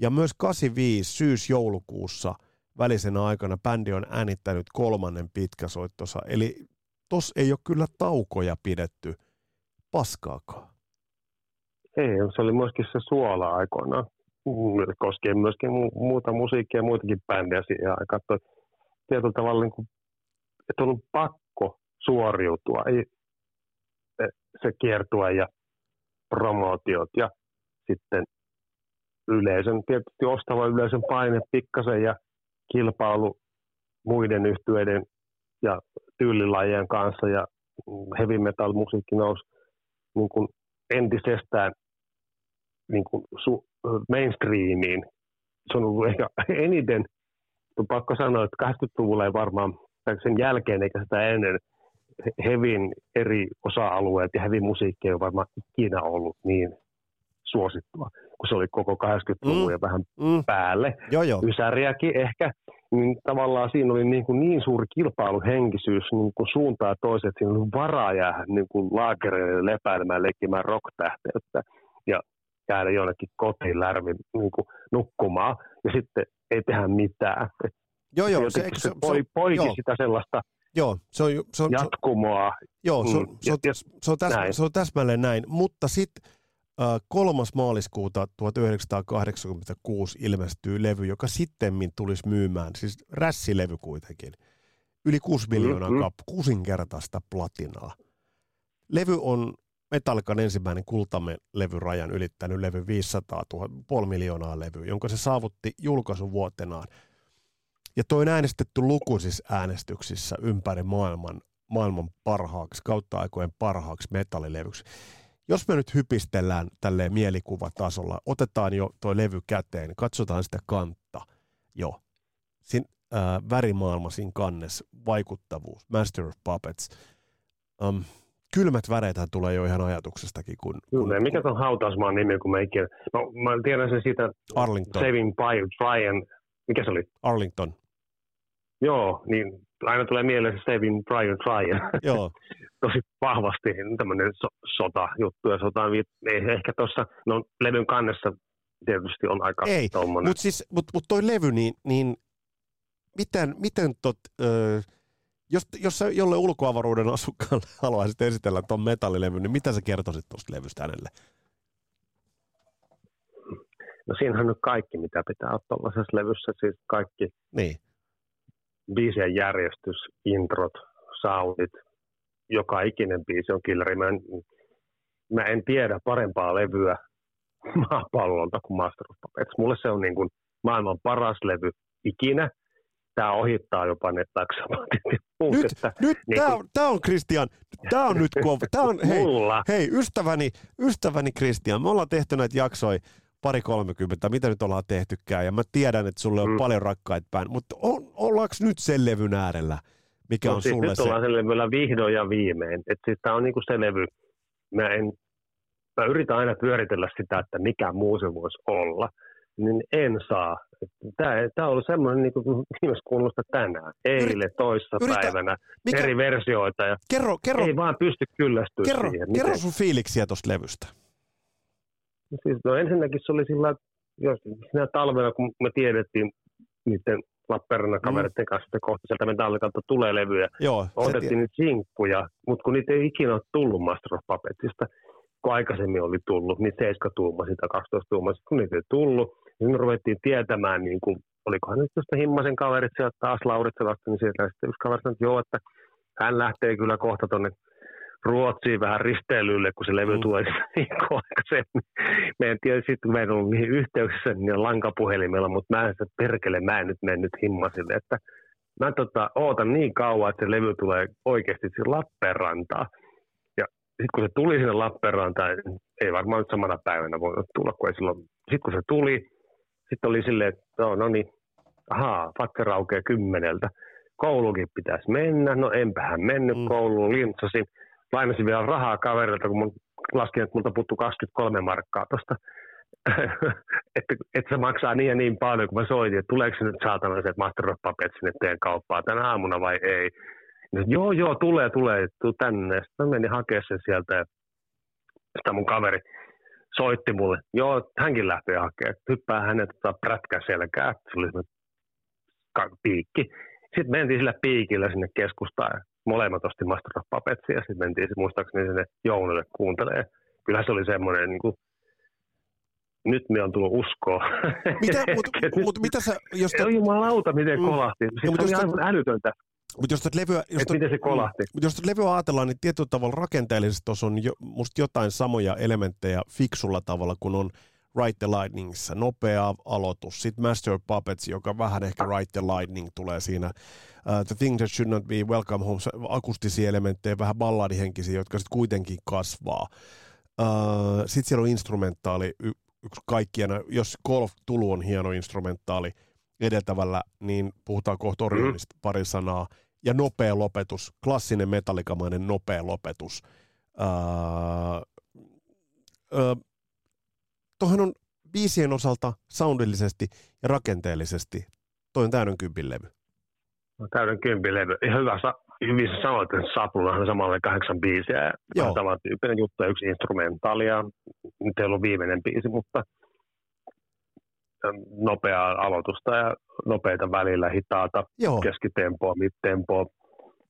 [SPEAKER 2] Ja myös 85 syys-joulukuussa välisenä aikana bändi on äänittänyt kolmannen pitkäsoittosa. Eli tos ei ole kyllä taukoja pidetty paskaakaan.
[SPEAKER 3] Ei, se oli myöskin se suola aikoinaan. Koskien myöskin muuta musiikkia ja muitakin bändejä siihen aikaan. Tietyllä tavalla, niin kuin, että on ollut pakko suoriutua. Ei, se kiertua ja promootiot ja sitten yleisön, tietysti ostava yleisön paine pikkasen ja kilpailu muiden yhtyeiden ja tyylilajien kanssa ja heavy metal musiikki nousi niin kuin entisestään niin kuin su, mainstreamiin. Se on ollut ehkä eniten, on pakko sanoa, että 80-luvulla ei varmaan, tai sen jälkeen eikä sitä ennen, hevin eri osa-alueet ja heavy musiikki ei ole varmaan ikinä ollut niin suosittua, kun se oli koko 80-luvun mm. ja vähän mm. päälle.
[SPEAKER 2] Joo, joo.
[SPEAKER 3] Ysäriäkin ehkä, niin tavallaan siinä oli niin, kuin niin suuri kilpailuhenkisyys niin kuin suuntaan toiset, että siinä oli varaa jäädä niin kuin laakereille lepäilemään, leikkimään rock-tähteyttä ja jäädä jonnekin kotiin lärvin niin kuin nukkumaan ja sitten ei tehdä mitään. Et
[SPEAKER 2] joo, joo.
[SPEAKER 3] Se, se, se, poi, poiki joo. sitä sellaista
[SPEAKER 2] Joo, se on, se on,
[SPEAKER 3] jatkumoa.
[SPEAKER 2] Joo, se on, mm, se on, se on, täs, se on täsmälleen näin, mutta sitten kolmas maaliskuuta 1986 ilmestyy levy, joka sittemmin tulisi myymään, siis rässilevy kuitenkin, yli 6 miljoonaa mm-hmm. kappaletta, kuusinkertaista platinaa. Levy on Metallican ensimmäinen kultamme levyrajan ylittänyt levy 500 000, puoli miljoonaa levyä, jonka se saavutti julkaisun vuotenaan. Ja toi äänestetty lukuisissa äänestyksissä ympäri maailman, maailman parhaaksi, kautta aikojen parhaaksi metallilevyksi jos me nyt hypistellään tälleen mielikuvatasolla, otetaan jo toi levy käteen, katsotaan sitä kantta jo. Sin, äh, värimaailma siinä kannes, vaikuttavuus, Master of Puppets. Um, kylmät väreethän tulee jo ihan ajatuksestakin. Kun,
[SPEAKER 3] kun, Kyllä, mikä on hautausmaan nimi, kun mä ikinä... No, mä tiedän sen siitä
[SPEAKER 2] Arlington.
[SPEAKER 3] Saving Brian, mikä se oli?
[SPEAKER 2] Arlington.
[SPEAKER 3] Joo, niin aina tulee mieleen se Saving Brian Ryan.
[SPEAKER 2] Joo.
[SPEAKER 3] Tosi vahvasti tämmöinen so- sota-juttu ja sota ei ehkä tuossa, no levyn kannessa tietysti on aika
[SPEAKER 2] Ei, mutta siis, mut, mut toi levy, niin, niin miten, miten tot, ö, jos, jos sä jolle ulkoavaruuden asukkaalle haluaisit esitellä tuon metallilevyn, niin mitä sä kertoisit tuosta levystä hänelle?
[SPEAKER 3] No siinähän on nyt kaikki, mitä pitää olla tuollaisessa levyssä, siis kaikki
[SPEAKER 2] niin
[SPEAKER 3] biisien järjestys, introt, soundit, joka ikinen biisi on killeri. Mä en, mä en tiedä parempaa levyä maapallolta kuin Master of Puppets. Mulle se on niin kuin maailman paras levy ikinä. Tämä ohittaa jopa ne
[SPEAKER 2] Nyt, että, nyt niin tämä, on, tämä on Christian, tämä on nyt kova. Tämä on, hei, hei, ystäväni, ystäväni Christian, me ollaan tehty näitä jaksoja pari kolmekymmentä, mitä nyt ollaan tehtykään, ja mä tiedän, että sulle on mm. paljon rakkaita päin, mutta on, ollaanko nyt sen levyn äärellä, mikä no, on siis sulle
[SPEAKER 3] nyt
[SPEAKER 2] se?
[SPEAKER 3] ollaan sen levyllä vihdoin ja viimein, että siis tämä on niinku se levy, mä, en, mä yritän aina pyöritellä sitä, että mikä muu se voisi olla, niin en saa. Tämä, on ollut semmoinen niin kuin viimeistä kuulosta tänään, eilen, toissa yritä, päivänä, mikä, eri versioita. Ja
[SPEAKER 2] kerro, kerro,
[SPEAKER 3] ei vaan pysty kyllästyä
[SPEAKER 2] kerro,
[SPEAKER 3] siihen.
[SPEAKER 2] Kerro sun fiiliksiä tuosta levystä.
[SPEAKER 3] Siis, no ensinnäkin se oli sillä, jos sinä talvena, kun me tiedettiin niiden Lappeenrannan mm. kavereiden kanssa, että kohta sieltä metallikalta tulee levyjä.
[SPEAKER 2] Joo,
[SPEAKER 3] Otettiin niitä sinkkuja, mutta kun niitä ei ikinä ole tullut Master of Puppetsista, kun aikaisemmin oli tullut, niin 7 tuuma sitä 12 tuumaa, kun niitä ei tullut, niin me ruvettiin tietämään, niin kuin, olikohan nyt tuosta Himmasen kaverit sieltä taas Lauritselasta, niin sieltä sitten yksi kaveri sanoi, että joo, että hän lähtee kyllä kohta tuonne Ruotsiin vähän risteilylle, kun se levy mm. tulee viikkoa aikaisemmin. Mä en tiedä, sitten kun mä en ollut niihin yhteyksissä niin lankapuhelimella, mutta mä en sitä perkele, mä en nyt mennyt himmasille, että mä tota, ootan niin kauan, että se levy tulee oikeasti sinne Lappeenrantaan. Ja sitten kun se tuli sinne Lappeenrantaan, ei varmaan nyt samana päivänä voi tulla, kun ei silloin. Sitten kun se tuli, sitten oli silleen, että no, no niin, ahaa, fakka raukeaa kymmeneltä. Koulukin pitäisi mennä, no enpähän mennyt mm. kouluun, lintsasin lainasin vielä rahaa kaverilta, kun mun laskin, että multa puuttuu 23 markkaa tuosta. että, että se maksaa niin ja niin paljon, kun mä soitin, että tuleeko se nyt saatana se, että sinne teidän kauppaa tänä aamuna vai ei. Ja sit, joo, joo, tulee, tulee, tuu tänne. Sitten mä menin hakemaan sen sieltä ja mun kaveri soitti mulle. Joo, hänkin lähtee hakemaan. Hyppää hänet tota prätkä selkää. Se oli piikki. Sitten mentiin sillä piikillä sinne keskustaan molemmat osti Master of Puppetsia, sitten mentiin se muistaakseni sinne joululle kuuntelee. Kyllähän se oli semmoinen, niin kuin, nyt me on tullut uskoa.
[SPEAKER 2] Mitä, mut, mut, mitä sä, jos
[SPEAKER 3] te... jumalauta, miten mm. kolahti. Siis no, se oli aivan älytöntä.
[SPEAKER 2] Mutta jos tätä levyä, jos
[SPEAKER 3] tot, miten se kolahti.
[SPEAKER 2] Mm, mutta jos tätä levyä ajatellaan, niin tietyllä tavalla rakenteellisesti tuossa on jo, musta jotain samoja elementtejä fiksulla tavalla, kun on Right the Lightningissa, nopea aloitus. Sitten Master Puppets, joka vähän ehkä Right the Lightning tulee siinä. Uh, the Thing That Should Not Be Welcome Home, akustisia elementtejä, vähän balladihenkisiä, jotka sitten kuitenkin kasvaa. Uh, sitten siellä on instrumentaali, y- yksi kaikkien, jos of Tulu on hieno instrumentaali edeltävällä, niin puhutaan kohta Orionista mm. pari sanaa. Ja nopea lopetus, klassinen metallikamainen nopea lopetus. Uh, uh, Tuohan on biisien osalta soundillisesti ja rakenteellisesti. Toi on täyden kympin levy.
[SPEAKER 3] No, täyden kympin levy. Ihan hyvä, hyvin sä sanoit, että Saplulla on samalle kahdeksan biisiä. Joo. Samantyyppinen juttu ja yksi instrumentaalia. Nyt ei ollut viimeinen biisi, mutta nopeaa aloitusta ja nopeita välillä, hitaata, Joo. keskitempoa, mittempoa,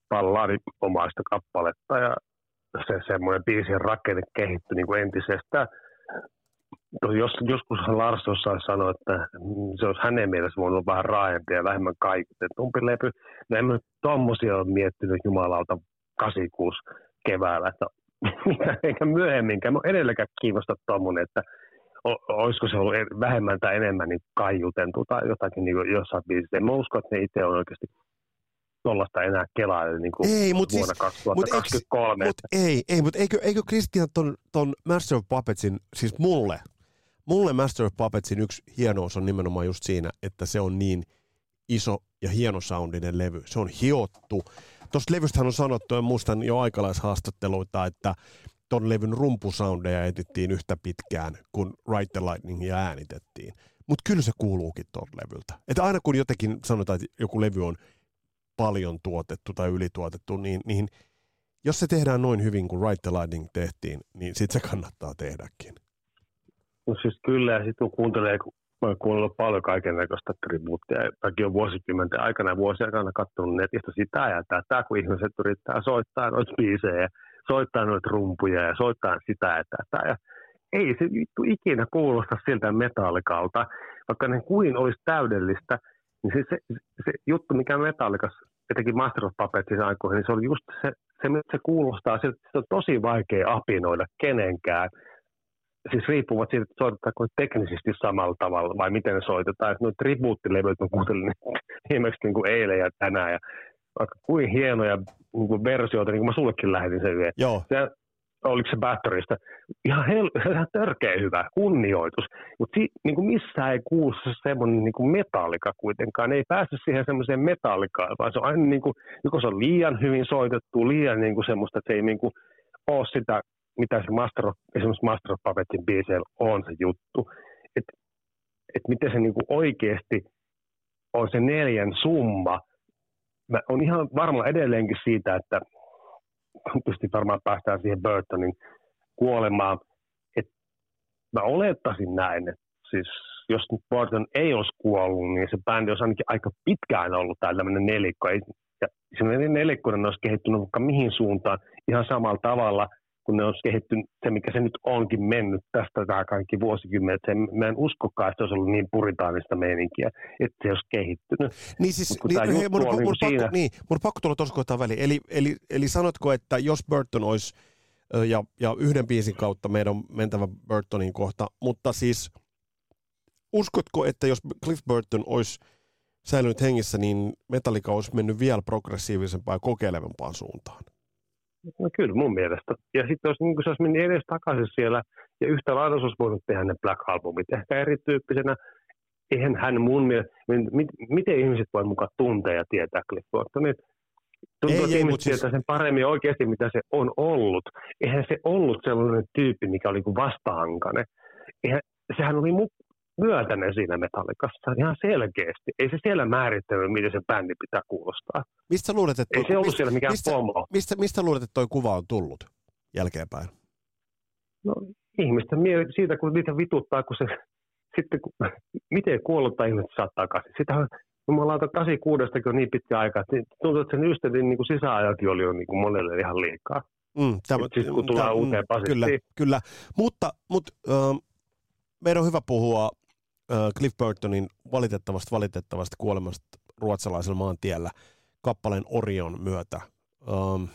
[SPEAKER 3] palladi omaista kappaletta ja se semmoinen biisin rakenne kehittyi niin kuin entisestään jos, joskus Lars jossain sanoi, että se olisi hänen mielessä voinut olla vähän raajempi ja vähemmän kaikutetumpi levy. No en mä tuommoisia ole miettinyt jumalauta 86 keväällä, että mitä, eikä myöhemminkään. Mä edelläkään kiinnosta tuommoinen, että olisiko se ollut vähemmän tai enemmän niin kaiutentu tai jotakin niin jossain biisissä. En mä usko, että ne itse on oikeasti tuollaista enää kelaa niin kuin ei, mut vuonna siis, 2023. Mut,
[SPEAKER 2] mut ei, ei, mutta eikö, eikö Christian ton, ton Master of Puppetsin, siis mulle, mulle Master of Puppetsin yksi hienous on nimenomaan just siinä, että se on niin iso ja hieno soundinen levy. Se on hiottu. Tuosta levystähän on sanottu, ja muistan jo aikalaishaastatteluita, että ton levyn rumpusoundeja etittiin yhtä pitkään, kun Right the Lightningia äänitettiin. Mutta kyllä se kuuluukin ton levyltä. Että aina kun jotenkin sanotaan, että joku levy on paljon tuotettu tai ylituotettu, niin, niin jos se tehdään noin hyvin kuin Right the Lightning tehtiin, niin sitten se kannattaa tehdäkin.
[SPEAKER 3] No siis kyllä, ja sitten kun kuuntelee, kun mä oon kuunnellut paljon kaiken näköistä tribuuttia, mäkin on vuosikymmenten aikana vuosia aikana katsonut netistä sitä ja tätä, kun ihmiset yrittää soittaa noita biisejä, soittaa noita rumpuja ja soittaa sitä ja tätä. Ja ei se vittu ikinä kuulosta siltä metallikalta, vaikka ne kuin olisi täydellistä, niin se, se, se juttu, mikä metallikas, etenkin Master of Puppetsin aikoihin, niin se oli just se, se, se kuulostaa siltä, että se on tosi vaikea apinoida kenenkään – siis riippuvat siitä, että soitetaanko teknisesti samalla tavalla vai miten soitetaan. Noita tribuuttilevyt mä kuuntelin viimeksi niin kuin eilen ja tänään ja vaikka kuin hienoja niin kuin versioita, niin kuin mä sullekin lähetin sen yhden.
[SPEAKER 2] Joo.
[SPEAKER 3] Se, oliko se Batterista, ihan, hel, ihan törkeä hyvä, kunnioitus. Mutta si, niin missään ei kuulu semmoinen niin kuin metallika kuitenkaan. Ne ei päässyt siihen semmoiseen metallikaan, vaan se on aina niin kuin, joko se on liian hyvin soitettu, liian niin kuin semmoista, että se ei niin kuin ole sitä mitä se Master of, esimerkiksi Master of Puppetin biiseillä on se juttu. Että et miten se niinku oikeasti on se neljän summa. Mä on ihan varma edelleenkin siitä, että tietysti varmaan päästään siihen Burtonin kuolemaan. Et mä olettaisin näin, että siis jos nyt Burton ei olisi kuollut, niin se bändi olisi ainakin aika pitkään ollut tällainen nelikko. Ja se nelikkoinen olisi kehittynyt vaikka mihin suuntaan ihan samalla tavalla – kun ne olisi kehittynyt se, mikä se nyt onkin mennyt tästä tämä kaikki vuosikymmenet. Sen, mä en uskokaan, että se olisi ollut niin puritaanista meininkiä, että se olisi kehittynyt.
[SPEAKER 2] Niin siis, niin, hei, mun, mun, mun, niin pakko, siinä... niin, mun pakko tulla tuossa kohtaa väliin. Eli, eli, eli sanotko, että jos Burton olisi, ja, ja yhden biisin kautta meidän on mentävä Burtonin kohta, mutta siis uskotko, että jos Cliff Burton olisi säilynyt hengissä, niin Metallica olisi mennyt vielä progressiivisempaan ja kokeilevampaan suuntaan?
[SPEAKER 3] No kyllä mun mielestä. Ja sitten jos niin se olisi mennyt edes takaisin siellä ja yhtä lailla olisi voinut tehdä ne Black Albumit, ehkä erityyppisenä, eihän hän mun mielestä, miten ihmiset voi mukaan tuntea ja tietää Cliff Burtonin, Tuntuu, ei, että ei, ihmiset siis... tietää sen paremmin oikeasti, mitä se on ollut. Eihän se ollut sellainen tyyppi, mikä oli kuin vastahankainen. Eihän, sehän oli mu- myötäinen siinä metallikassa ihan selkeästi. Ei se siellä määrittänyt, miten se bändi pitää kuulostaa.
[SPEAKER 2] Mistä luulet, että
[SPEAKER 3] Ei se ollut
[SPEAKER 2] mistä,
[SPEAKER 3] siellä mikään
[SPEAKER 2] mistä,
[SPEAKER 3] pomo.
[SPEAKER 2] Mistä, mistä luulet, että tuo kuva on tullut jälkeenpäin?
[SPEAKER 3] No ihmisten mieli siitä, kun niitä vituttaa, kun se sitten kun, miten kuollutta ihmiset saa takaisin. Sitä jumalauta 86 on niin pitkä aika, että tuntuu, että sen ystävin niin sisäajakin oli jo niin kuin monelle ihan liikaa. Mm, tämä, siis kun tulee tämä, uuteen
[SPEAKER 2] Kyllä, kyllä. Mutta, mutta äh, meidän on hyvä puhua Cliff Burtonin valitettavasti valitettavasti kuolemasta ruotsalaisella maantiellä kappaleen Orion myötä. Um,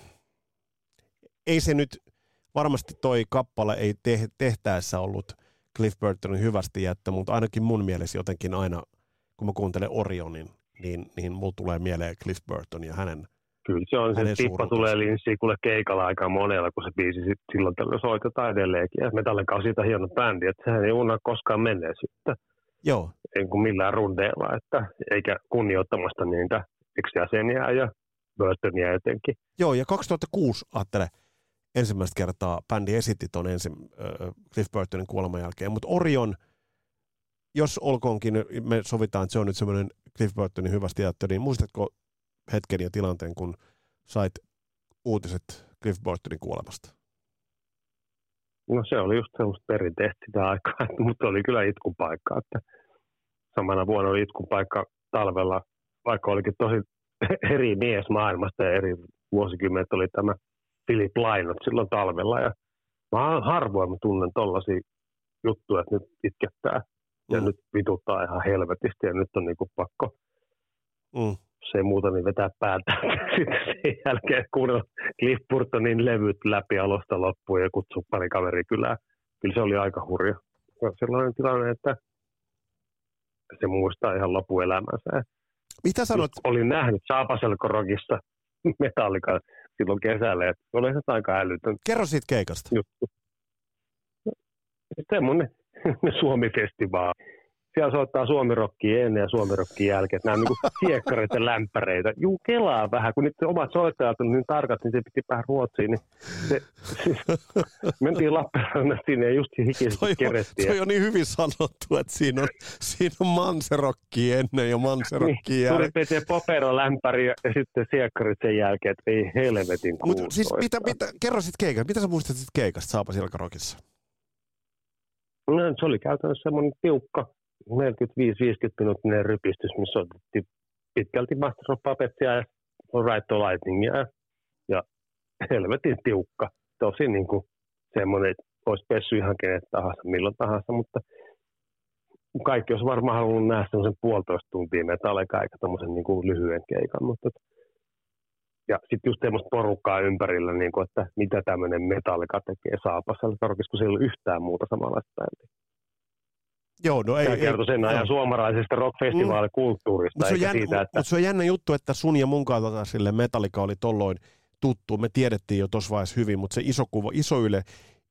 [SPEAKER 2] ei se nyt, varmasti toi kappale ei te, tehtäessä ollut Cliff Burtonin hyvästi jättä, mutta ainakin mun mielessä jotenkin aina, kun mä kuuntelen Orionin, niin, niin mulla tulee mieleen Cliff Burton ja hänen
[SPEAKER 3] Kyllä se on, se tippa tulee linssiin kuule keikalla aika monella, kun se biisi silloin tällöin soitetaan edelleenkin. Ja Metallica on siitä hieno bändi, että sehän ei unna koskaan menneisyyttä.
[SPEAKER 2] Joo.
[SPEAKER 3] Ei kuin millään rundeilla, että, eikä kunnioittamasta niitä ex-jäseniä ja Burtonia etenkin.
[SPEAKER 2] Joo, ja 2006, ajattele, ensimmäistä kertaa bändi esitti tuon ensin äh, Cliff Burtonin kuoleman jälkeen, mutta Orion, jos olkoonkin, me sovitaan, että se on nyt semmoinen Cliff Burtonin hyvästi jättö, niin muistatko hetken ja tilanteen, kun sait uutiset Cliff Burtonin kuolemasta?
[SPEAKER 3] No se oli just semmoista perinteistä sitä aikaa, mutta oli kyllä itkun paikka. Että samana vuonna oli itkun paikka talvella, vaikka olikin tosi eri mies maailmasta ja eri vuosikymmenet oli tämä Philip Lainot silloin talvella. Ja mä harvoin mä tunnen tollaisia juttuja, että nyt itkettää ja mm. nyt vituttaa ihan helvetisti ja nyt on niinku pakko mm jos ei muuta, niin vetää päätä. Sitten sen jälkeen kuunnella Cliff Burtonin levyt läpi alusta loppuun ja kutsua pari kaveri kylään. Kyllä se oli aika hurja. Ja sellainen tilanne, että se muistaa ihan lopuelämänsä.
[SPEAKER 2] Mitä sanot?
[SPEAKER 3] Just olin nähnyt Saapaselkorokissa Metallica silloin kesällä, että oli se aika älytön.
[SPEAKER 2] Kerro siitä keikasta.
[SPEAKER 3] Juttu. Semmoinen Suomi-festivaali siellä soittaa suomirokkia ennen ja suomirokkia jälkeen. Nämä on niin ja lämpäreitä. Juu, kelaa vähän, kun nyt omat soittajat on niin tarkat, niin se piti vähän ruotsiin. Niin se, siis, mentiin Lappeenrannasta sinne ja just hikisesti kerettiin.
[SPEAKER 2] Toi on niin hyvin sanottu, että siinä on, siinä on manserokki ennen ja manserokki niin, jälkeen.
[SPEAKER 3] Tuli se popero lämpäri ja, ja sitten siekkarit sen jälkeen, että ei helvetin Mut,
[SPEAKER 2] siis mitä, mitä, kerro sitten keikasta. Mitä sä muistat sitten keikasta Saapa Silkarokissa?
[SPEAKER 3] No, se oli käytännössä semmoinen tiukka 45-50 minuuttinen rypistys, missä otettiin pitkälti Master of Puppetsia ja Right to Lightningia ja, helvetin tiukka. Tosi niin kuin semmoinen, että olisi pessy ihan kenet tahansa, milloin tahansa, mutta kaikki olisi varmaan halunnut nähdä semmoisen puolitoista tuntia metallica eikä tämmöisen niin kuin lyhyen keikan, mutta ja sitten just semmoista porukkaa ympärillä, niin kuin, että mitä tämmöinen metallika tekee saapasella, koska siellä yhtään muuta samanlaista bändiä.
[SPEAKER 2] Joo, no ei,
[SPEAKER 3] Tämä sen ajan suomalaisesta rockfestivaalikulttuurista.
[SPEAKER 2] Mm. Se, siitä, että... se on jännä juttu, että sun ja mun kaltaiselle sille Metallica oli tolloin tuttu. Me tiedettiin jo tuossa vaiheessa hyvin, mutta se iso kuva, iso yle,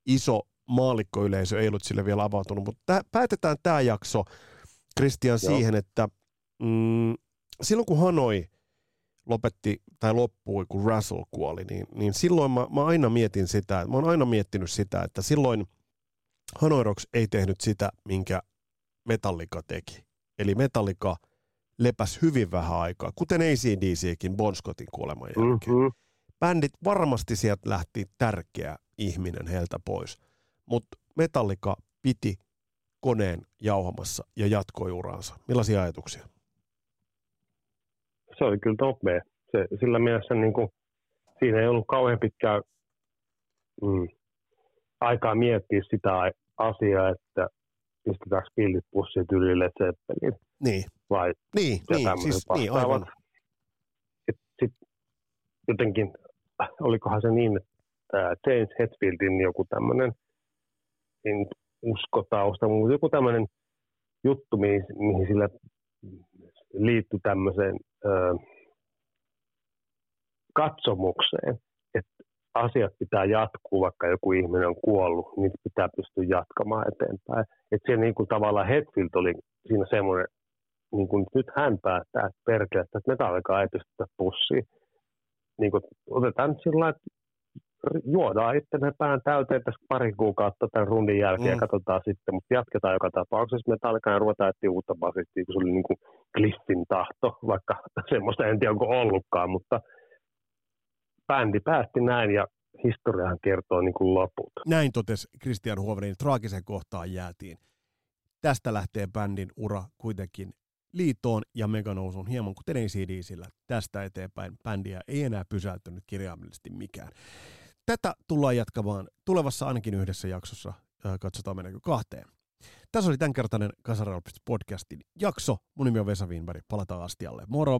[SPEAKER 2] iso maallikkoyleisö ei ollut sille vielä avautunut. Mutta tää, päätetään tämä jakso, Kristian, siihen, että mm, silloin kun Hanoi lopetti tai loppui, kun Russell kuoli, niin, niin silloin mä, mä aina mietin sitä, mä oon aina miettinyt sitä, että silloin Hanoi Rocks ei tehnyt sitä, minkä Metallica teki. Eli Metallica lepäs hyvin vähän aikaa, kuten ACDCkin Bon Scottin kuoleman jälkeen. Mm-hmm. Bändit varmasti sieltä lähti tärkeä ihminen heiltä pois, mutta Metallica piti koneen jauhamassa ja jatkoi uraansa. Millaisia ajatuksia?
[SPEAKER 3] Se oli kyllä top se, Sillä mielessä niin kuin, siinä ei ollut kauhean pitkää mm, aikaa miettiä sitä asiaa, että pistetäänkö pillit pussiin tyylille Zeppelin.
[SPEAKER 2] Niin.
[SPEAKER 3] Vai
[SPEAKER 2] niin, niin, siis, niin aivan.
[SPEAKER 3] Sitten jotenkin, olikohan se niin, että James Hetfieldin joku tämmöinen, en uskotausta, mutta joku tämmöinen juttu, mihin, mihin sillä liittyi tämmöiseen ö, katsomukseen, että asiat pitää jatkuu, vaikka joku ihminen on kuollut, niin pitää pystyä jatkamaan eteenpäin. Että se niin kuin tavallaan Hetfield oli siinä semmoinen, niin kuin nyt hän päättää, että perkele, että metallikaa ei pystytä pussiin. Niin kuin, otetaan sillä että juodaan itse pään täyteen tässä pari kuukautta tämän rundin jälkeen mm. ja katsotaan sitten, mutta jatketaan joka tapauksessa metallikaa ja ruvetaan etsiä uutta basistia, kun se oli niin kuin Cliffin tahto, vaikka semmoista en tiedä onko ollutkaan, mutta – bändi päätti näin ja historiahan kertoo niin kuin loput.
[SPEAKER 2] Näin totesi Christian Huoverin, traagisen kohtaan jäätiin. Tästä lähtee bändin ura kuitenkin liittoon ja meganousuun hieman kuten ACDCillä. Tästä eteenpäin bändiä ei enää pysäyttänyt kirjaimellisesti mikään. Tätä tullaan jatkamaan tulevassa ainakin yhdessä jaksossa. Katsotaan mennäänkö kahteen. Tässä oli tämänkertainen Kasaralpista podcastin jakso. Mun nimi on Vesa Wienberg. Palataan astialle. Moro!